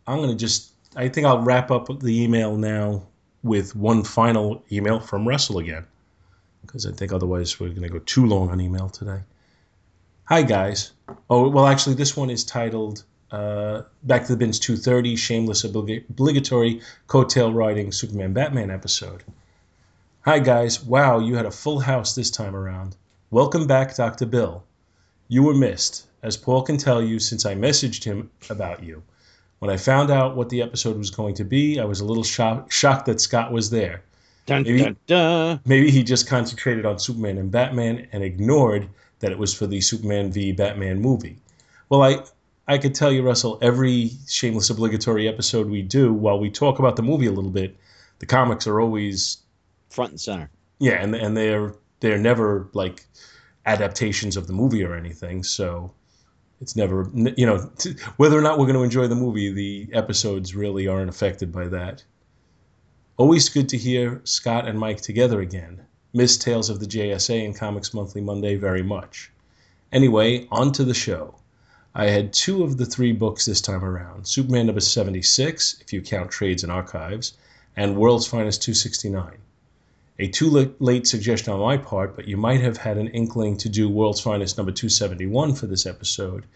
A: I'm gonna just I think I'll wrap up the email now with one final email from Russell again. Because I think otherwise we're gonna go too long on email today. Hi guys. Oh well actually this one is titled uh, Back to the Bins 230, Shameless Oblig- Obligatory Coattail Riding Superman Batman episode. Hi guys, wow, you had a full house this time around. Welcome back, Dr. Bill. You were missed, as Paul can tell you since I messaged him about you. When I found out what the episode was going to be, I was a little shock- shocked that Scott was there.
B: Dun,
A: Maybe-
B: dun, dun.
A: Maybe he just concentrated on Superman and Batman and ignored that it was for the Superman v Batman movie. Well, I I could tell you, Russell, every shameless obligatory episode we do, while we talk about the movie a little bit, the comics are always
B: Front and center.
A: yeah, and and they're they're never like adaptations of the movie or anything. So it's never you know t- whether or not we're going to enjoy the movie, the episodes really aren't affected by that. Always good to hear Scott and Mike together again. Miss Tales of the JSA and Comics Monthly Monday very much. Anyway, on to the show. I had two of the three books this time around Superman number 76, if you count trades and archives, and World's Finest 269 a too late suggestion on my part, but you might have had an inkling to do World's Finest number 271 for this episode.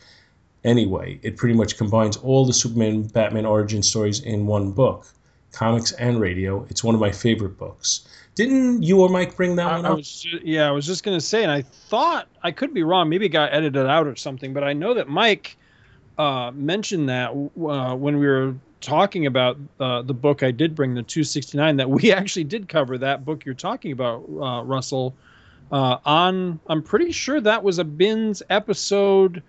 A: Anyway, it pretty much combines all the Superman Batman origin stories in one book, comics and radio. It's one of my favorite books. Didn't you or Mike bring that
D: I,
A: one
D: I was yeah, I was just gonna say, and I thought I could be wrong. Maybe it got edited out or something, but I know that Mike uh, mentioned that uh, when we were talking about uh, the book. I did bring the 269 that we actually did cover that book you're talking about, uh, Russell. Uh, on I'm pretty sure that was a bins episode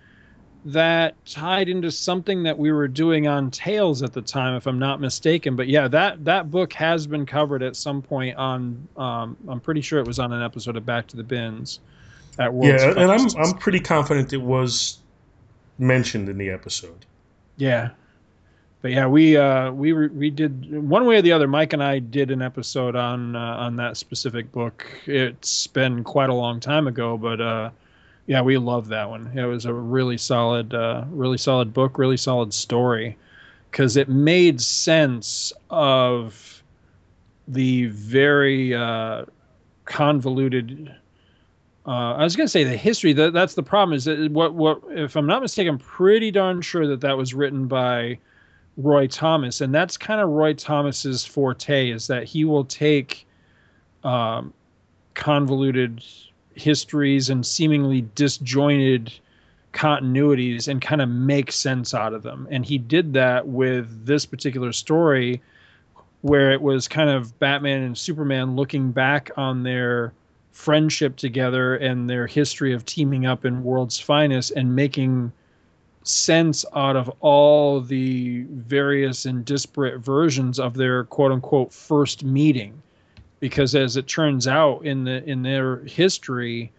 D: that tied into something that we were doing on Tales at the time, if I'm not mistaken. But yeah, that that book has been covered at some point on. Um, I'm pretty sure it was on an episode of Back to the Bins. At World's
A: Yeah, and I'm I'm pretty confident it was mentioned in the episode.
D: Yeah. But yeah, we uh we re- we did one way or the other. Mike and I did an episode on uh, on that specific book. It's been quite a long time ago, but uh yeah, we love that one. It was a really solid uh really solid book, really solid story cuz it made sense of the very uh convoluted uh, I was gonna say the history. That that's the problem. Is that what what if I'm not mistaken? I'm pretty darn sure that that was written by Roy Thomas, and that's kind of Roy Thomas's forte. Is that he will take um, convoluted histories and seemingly disjointed continuities and kind of make sense out of them. And he did that with this particular story, where it was kind of Batman and Superman looking back on their friendship together and their history of teaming up in World's Finest and making sense out of all the various and disparate versions of their quote unquote first meeting. Because as it turns out in the in their history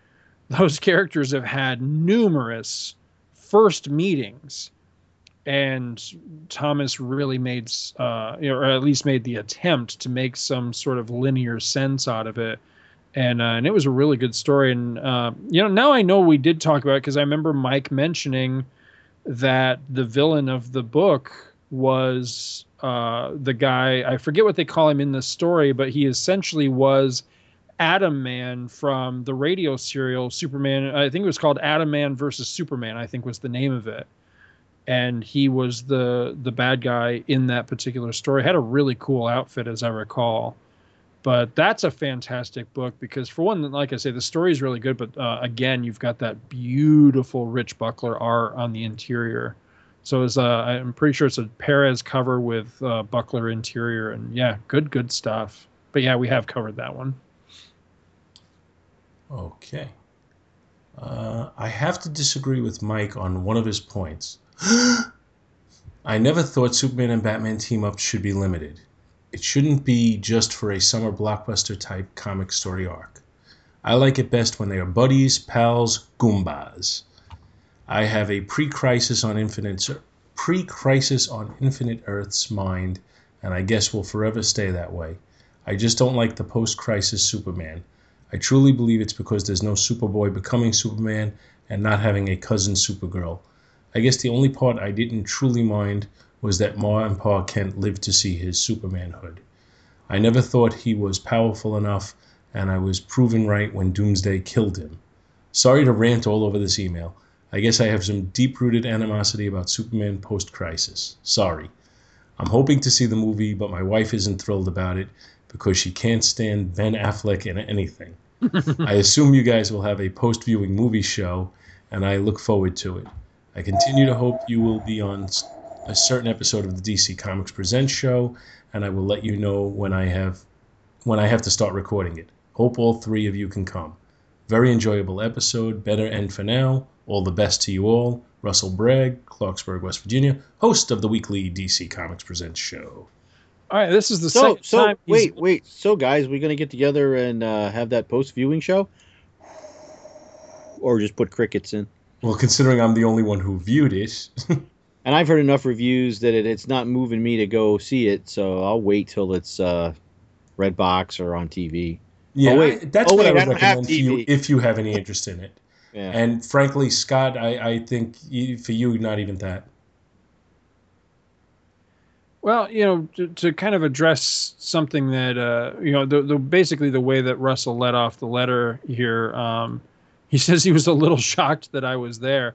D: those characters have had numerous first meetings. And Thomas really made uh, or at least made the attempt to make some sort of linear sense out of it. And uh, and it was a really good story. And uh, you know, now I know we did talk about it because I remember Mike mentioning that the villain of the book was uh, the guy I forget what they call him in the story, but he essentially was Atom Man from the radio serial Superman. I think it was called Atom Man versus Superman. I think was the name of it. And he was the the bad guy in that particular story. Had a really cool outfit, as I recall but that's a fantastic book because for one like i say the story is really good but uh, again you've got that beautiful rich buckler art on the interior so it's uh, i'm pretty sure it's a perez cover with uh, buckler interior and yeah good good stuff but yeah we have covered that one
A: Okay. Uh, I have to disagree with Mike on one of his points. I never thought Superman and Batman team up should be limited. It shouldn't be just for a summer blockbuster type comic story arc. I like it best when they are buddies, pals, goombas. I have a pre-crisis on Infinite pre-crisis on Infinite Earth's mind, and I guess will forever stay that way. I just don't like the post-crisis Superman. I truly believe it's because there's no Superboy becoming Superman and not having a cousin Supergirl. I guess the only part I didn't truly mind was that Ma and Pa Kent lived to see his Supermanhood. I never thought he was powerful enough, and I was proven right when Doomsday killed him. Sorry to rant all over this email. I guess I have some deep rooted animosity about Superman post crisis. Sorry. I'm hoping to see the movie, but my wife isn't thrilled about it because she can't stand Ben Affleck in anything. I assume you guys will have a post viewing movie show, and I look forward to it. I continue to hope you will be on a certain episode of the DC Comics Presents show, and I will let you know when I have when I have to start recording it. Hope all three of you can come. Very enjoyable episode. Better end for now. All the best to you all. Russell Bragg, Clarksburg, West Virginia, host of the weekly DC Comics Presents show.
D: All right, this is the
B: So,
D: second
B: so
D: time. he's-
B: wait, wait. So, guys, we're gonna get together and uh, have that post viewing show, or just put crickets in.
A: Well, considering I'm the only one who viewed it,
B: And I've heard enough reviews that it, it's not moving me to go see it, so I'll wait till it's uh, Redbox or on TV.
A: yeah,
B: Oh, wait.
A: I- that's
B: Oh,
A: what I
B: wait, I
A: would
B: don't
A: recommend to you if you have any interest in it.
B: Yeah.
A: And frankly, Scott, I, I think y- for you, not even that.
D: Well, you know, to, to kind of address something that uh, you know, the, the basically the way that Russell let off the letter here, um, he says he was a little shocked that I was there.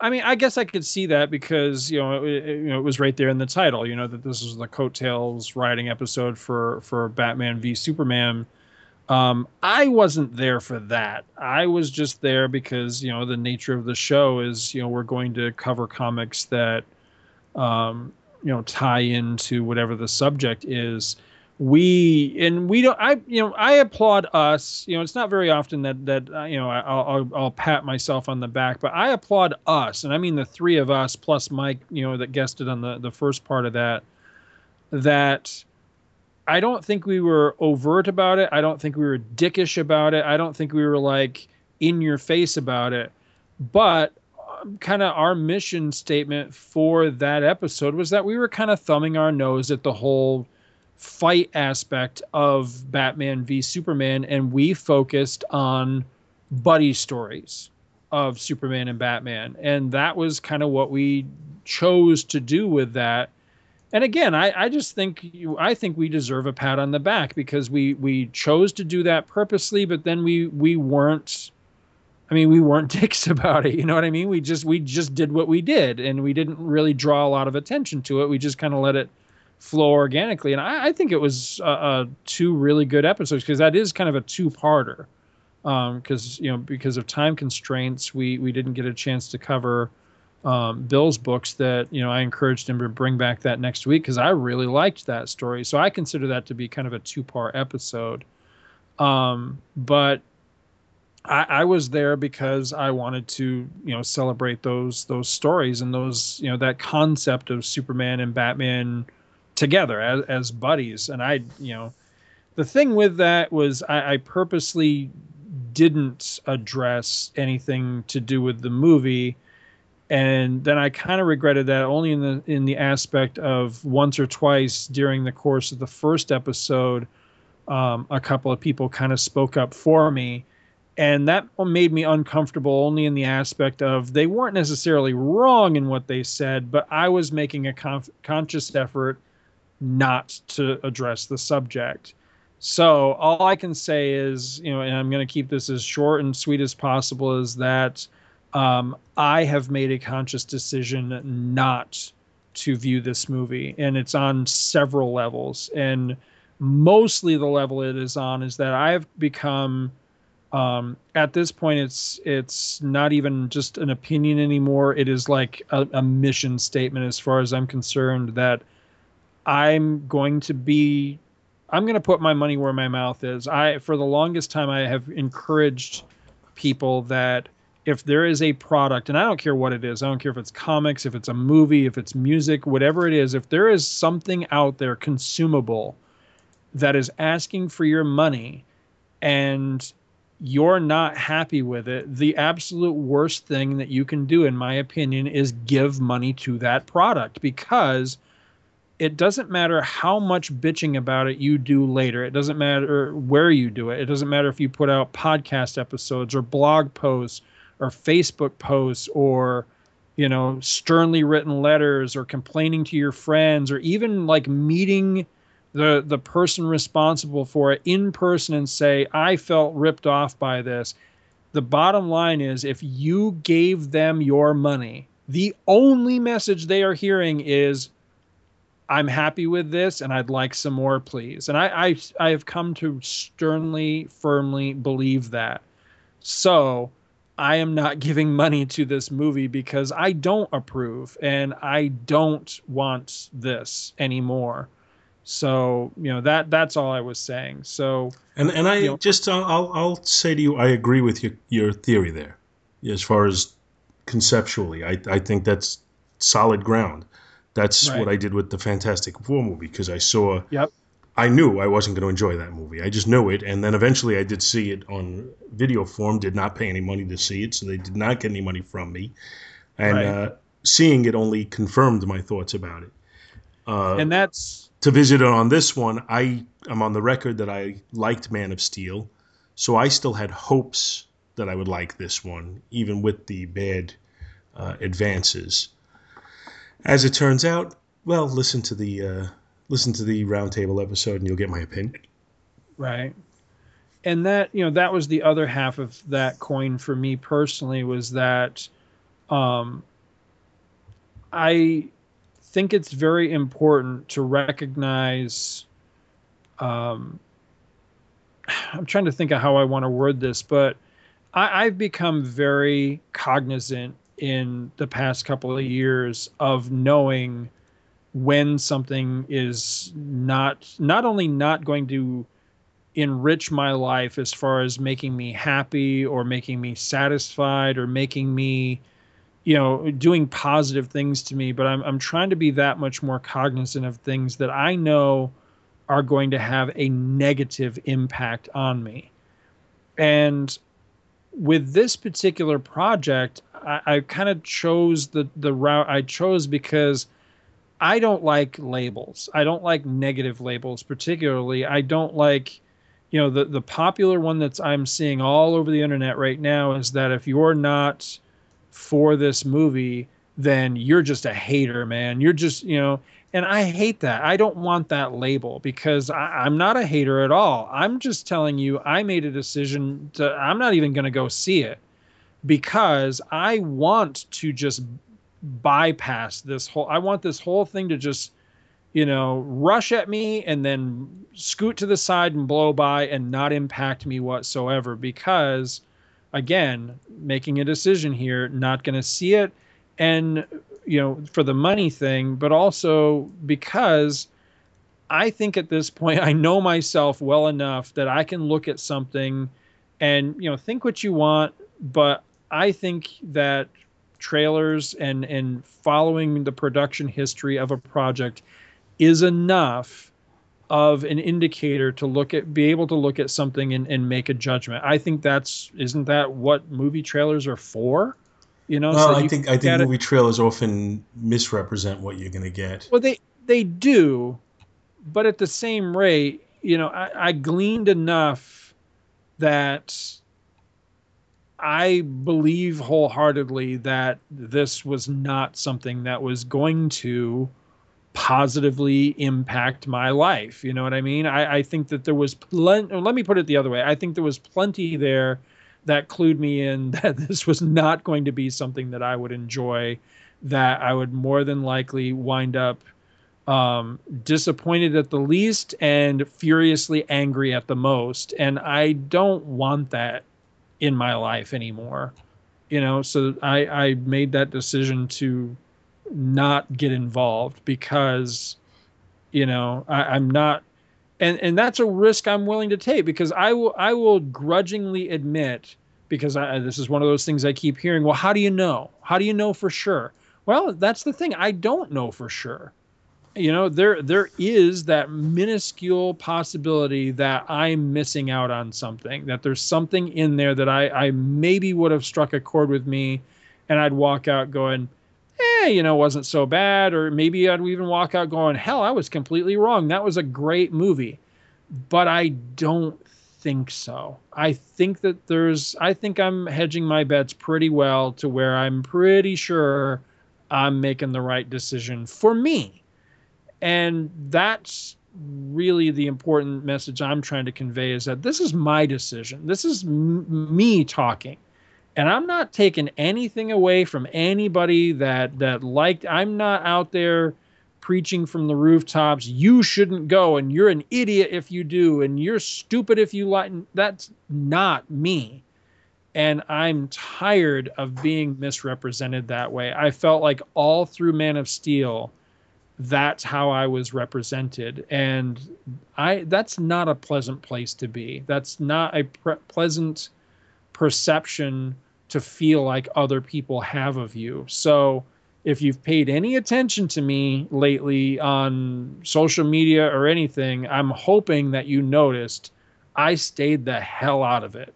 D: I mean, I guess I could see that because you know, it, you know, it was right there in the title. You know that this was the coattails riding episode for for Batman v Superman. Um, I wasn't there for that. I was just there because you know the nature of the show is you know we're going to cover comics that um, you know tie into whatever the subject is we and we don't i you know i applaud us you know it's not very often that that uh, you know I- I'll, I'll i'll pat myself on the back but i applaud us and i mean the three of us plus mike you know that guested on the the first part of that that i don't think we were overt about it. I don't think we were dickish about it. I don't think we were like in your face about it. But kind of our mission statement for that episode was that we were kind of thumbing our nose at the whole fight aspect of Batman v Superman and we focused on buddy stories of Superman and Batman and that was kind of what we chose to do with that and again I, I just think you, I think we deserve a pat on the back because we we chose to do that purposely but then we we weren't I mean, we weren't dicks about it. You know what I mean? We just we just did what we did, and we didn't really draw a lot of attention to it. We just kind of let it flow organically, and I, I think it was uh, uh, two really good episodes because that is kind of a two-parter. Because you know, because of time constraints, we we didn't get a chance to cover um, Bill's books. That you know, I encouraged him to bring back that next week because I really liked that story. So I consider that to be kind of a two-part episode. Um, but I, I was there because I wanted to, you know, celebrate those those stories and those, you know, that concept of Superman and Batman together as, as buddies. And I, you know, the thing with that was I, I purposely didn't address anything to do with the movie and then I kind of regretted that only in the in the aspect of once or twice during the course of the first episode, um, a couple of people kind of spoke up for me, and that made me uncomfortable only in the aspect of they weren't necessarily wrong in what they said, but I was making a conf- conscious effort not to address the subject. So all I can say is, you know, and I'm going to keep this as short and sweet as possible, is that um, I have made a conscious decision not to view this movie, and it's on several levels. And mostly the level it is on is that I've become, um, at this point, it's it's not even just an opinion anymore. It is like a, a mission statement, as far as I'm concerned, that I'm going to be I'm going to put my money where my mouth is. I for the longest time I have encouraged people that if there is a product, and I don't care what it is, I don't care if it's comics, if it's a movie, if it's music, whatever it is, if there is something out there consumable that is asking for your money and you're not happy with it, the absolute worst thing that you can do, in my opinion, is give money to that product because it doesn't matter how much bitching about it you do later. It doesn't matter where you do it. It doesn't matter if you put out podcast episodes or blog posts or Facebook posts or you know sternly written letters or complaining to your friends or even like meeting the the person responsible for it in person and say I felt ripped off by this. The bottom line is if you gave them your money, the only message they are hearing is I'm happy with this and I'd like some more please. And I I I have come to sternly firmly believe that. So, I am not giving money to this movie because I don't approve and I don't want this anymore. So you know that that's all I was saying. So
A: and and I
D: you know,
A: just uh, I'll I'll say to you I agree with your your theory there, as far as conceptually I I think that's solid ground. That's
D: Right.
A: what I did with the Fantastic Four movie because I saw
D: Yep.
A: I knew I wasn't going to enjoy that movie. I just knew it, and then eventually I did see it on video form. Did not pay any money to see it, so they did not get any money from me. And
D: Right.
A: uh, seeing it only confirmed my thoughts about it. Uh,
D: and that's
A: to visit it on this one, I am on the record that I liked Man of Steel, so I still had hopes that I would like this one, even with the bad uh, advances. As it turns out, well, listen to the uh, listen to the roundtable episode, and you'll get my opinion.
D: right. And that you know that was the other half of that coin for me personally was that um, I think it's very important to recognize. Um, I'm trying to think of how I want to word this, but I, I've become very cognizant in the past couple of years of knowing when something is not not only not going to enrich my life as far as making me happy or making me satisfied or making me you know doing positive things to me but I'm I'm trying to be that much more cognizant of things that I know are going to have a negative impact on me. And with this particular project, I, I kind of chose the the route I chose because I don't like labels. I don't like negative labels particularly. I don't like you know the the popular one that's I'm seeing all over the internet right now is that if you're not for this movie, then you're just a hater, man. You're just, you know, and I hate that. I don't want that label because I, I'm not a hater at all. I'm just telling you, I made a decision to, I'm not even going to go see it because I want to just bypass this whole, I want this whole thing to just, you know, rush at me and then scoot to the side and blow by and not impact me whatsoever. Because again making a decision here not going to see it. And you know for the money thing but also because i think at this point i know myself well enough that i can look at something and you know think what you want but i think that trailers and and following the production history of a project is enough of an indicator to look at be able to look at something and, and make a judgment i think that's isn't that what movie trailers are for you know
A: Well,
D: so
A: I
D: you
A: think I think
D: at it-
A: movie trailers often misrepresent what you're going to get.
D: well they they do but at the same rate you know i, I gleaned enough that i believe wholeheartedly that this was not something that was going to positively impact my life. You know what i mean? I, I think that there was plenty let me put it the other way. I think there was plenty there that clued me in that this was not going to be something that i would enjoy that i would more than likely wind up um, disappointed at the least and furiously angry at the most. And I don't want that in my life anymore. You know, so I, I made that decision to not get involved because, you know, I, I'm not and and that's a risk I'm willing to take because I will I will grudgingly admit because I, this is one of those things I keep hearing. Well, how do you know? How do you know for sure? Well, that's the thing. I don't know for sure. You know, there there is that minuscule possibility that I'm missing out on something. That there's something in there that I I maybe would have struck a chord with me, and I'd walk out going, eh, you know, wasn't so bad. Or maybe I'd even walk out going, hell, I was completely wrong. That was a great movie. But I don't think so. I think that there's, I think I'm hedging my bets pretty well to where I'm pretty sure I'm making the right decision for me. And that's really the important message I'm trying to convey is that this is my decision. This is m- me talking and I'm not taking anything away from anybody that that liked. I'm not out there preaching from the rooftops. You shouldn't go, and you're an idiot if you do, and you're stupid if you like. That's not me. And I'm tired of being misrepresented that way. I felt like all through Man of Steel, that's how I was represented, and I that's not a pleasant place to be. That's not a pre- pleasant perception to feel like other people have of you. So if you've paid any attention to me lately on social media or anything, I'm hoping that you noticed I stayed the hell out of it.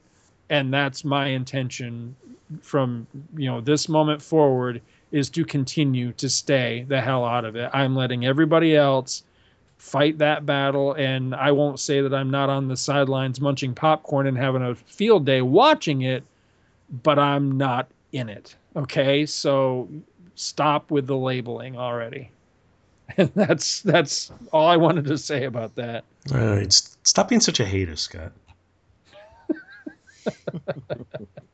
D: And that's my intention from, you know, this moment forward is to continue to stay the hell out of it. I'm letting everybody else fight that battle and I won't say that I'm not on the sidelines munching popcorn and having a field day watching it but I'm not in it. Okay, so stop with the labeling already. And that's that's all I wanted to say about that.
A: All right, stop being such a hater, Scott.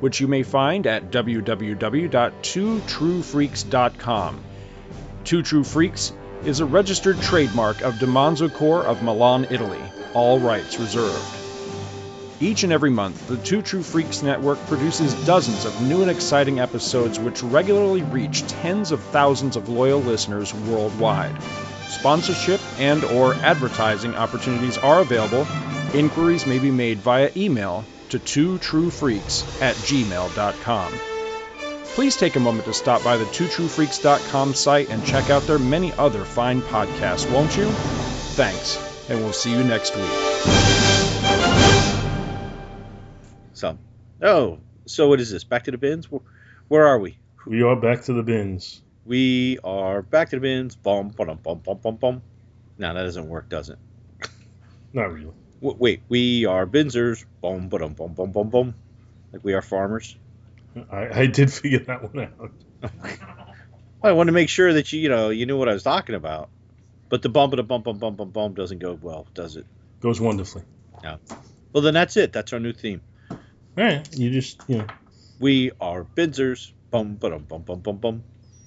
F: which you may find at www.twotruefreaks.com. Two True Freaks is a registered trademark of DiManzo Corps of Milan, Italy all rights reserved. Each and every month, the Two True Freaks Network produces dozens of new and exciting episodes which regularly reach tens of thousands of loyal listeners worldwide. Sponsorship and or advertising opportunities are available. Inquiries may be made via email to twotruefreaks at gmail.com. Please take a moment to stop by the twotruefreaks.com site and check out their many other fine podcasts, won't you? Thanks and we'll see you next week.
B: So, oh, so what is this? Back to the bins? Where, where are we?
A: We are back to the bins.
B: We are back to the bins. Bum, bum, bum, bum, bum, bum. No, that doesn't work, does it?
A: Not really.
B: W- wait, we are binzers. Bum, bum, bum, bum, bum, bum. Like we are farmers.
A: I, I did figure that one out.
B: well, I wanted to make sure that you, you know, you knew what I was talking about. But the bump, a bump, bump, bump, bump, bump doesn't go well, does it?
A: Goes wonderfully.
B: Yeah. Well, then that's it. That's our new theme.
A: All right. You just, you know.
B: We are Binzers. Bum, bum, bum, bum, bum, bum.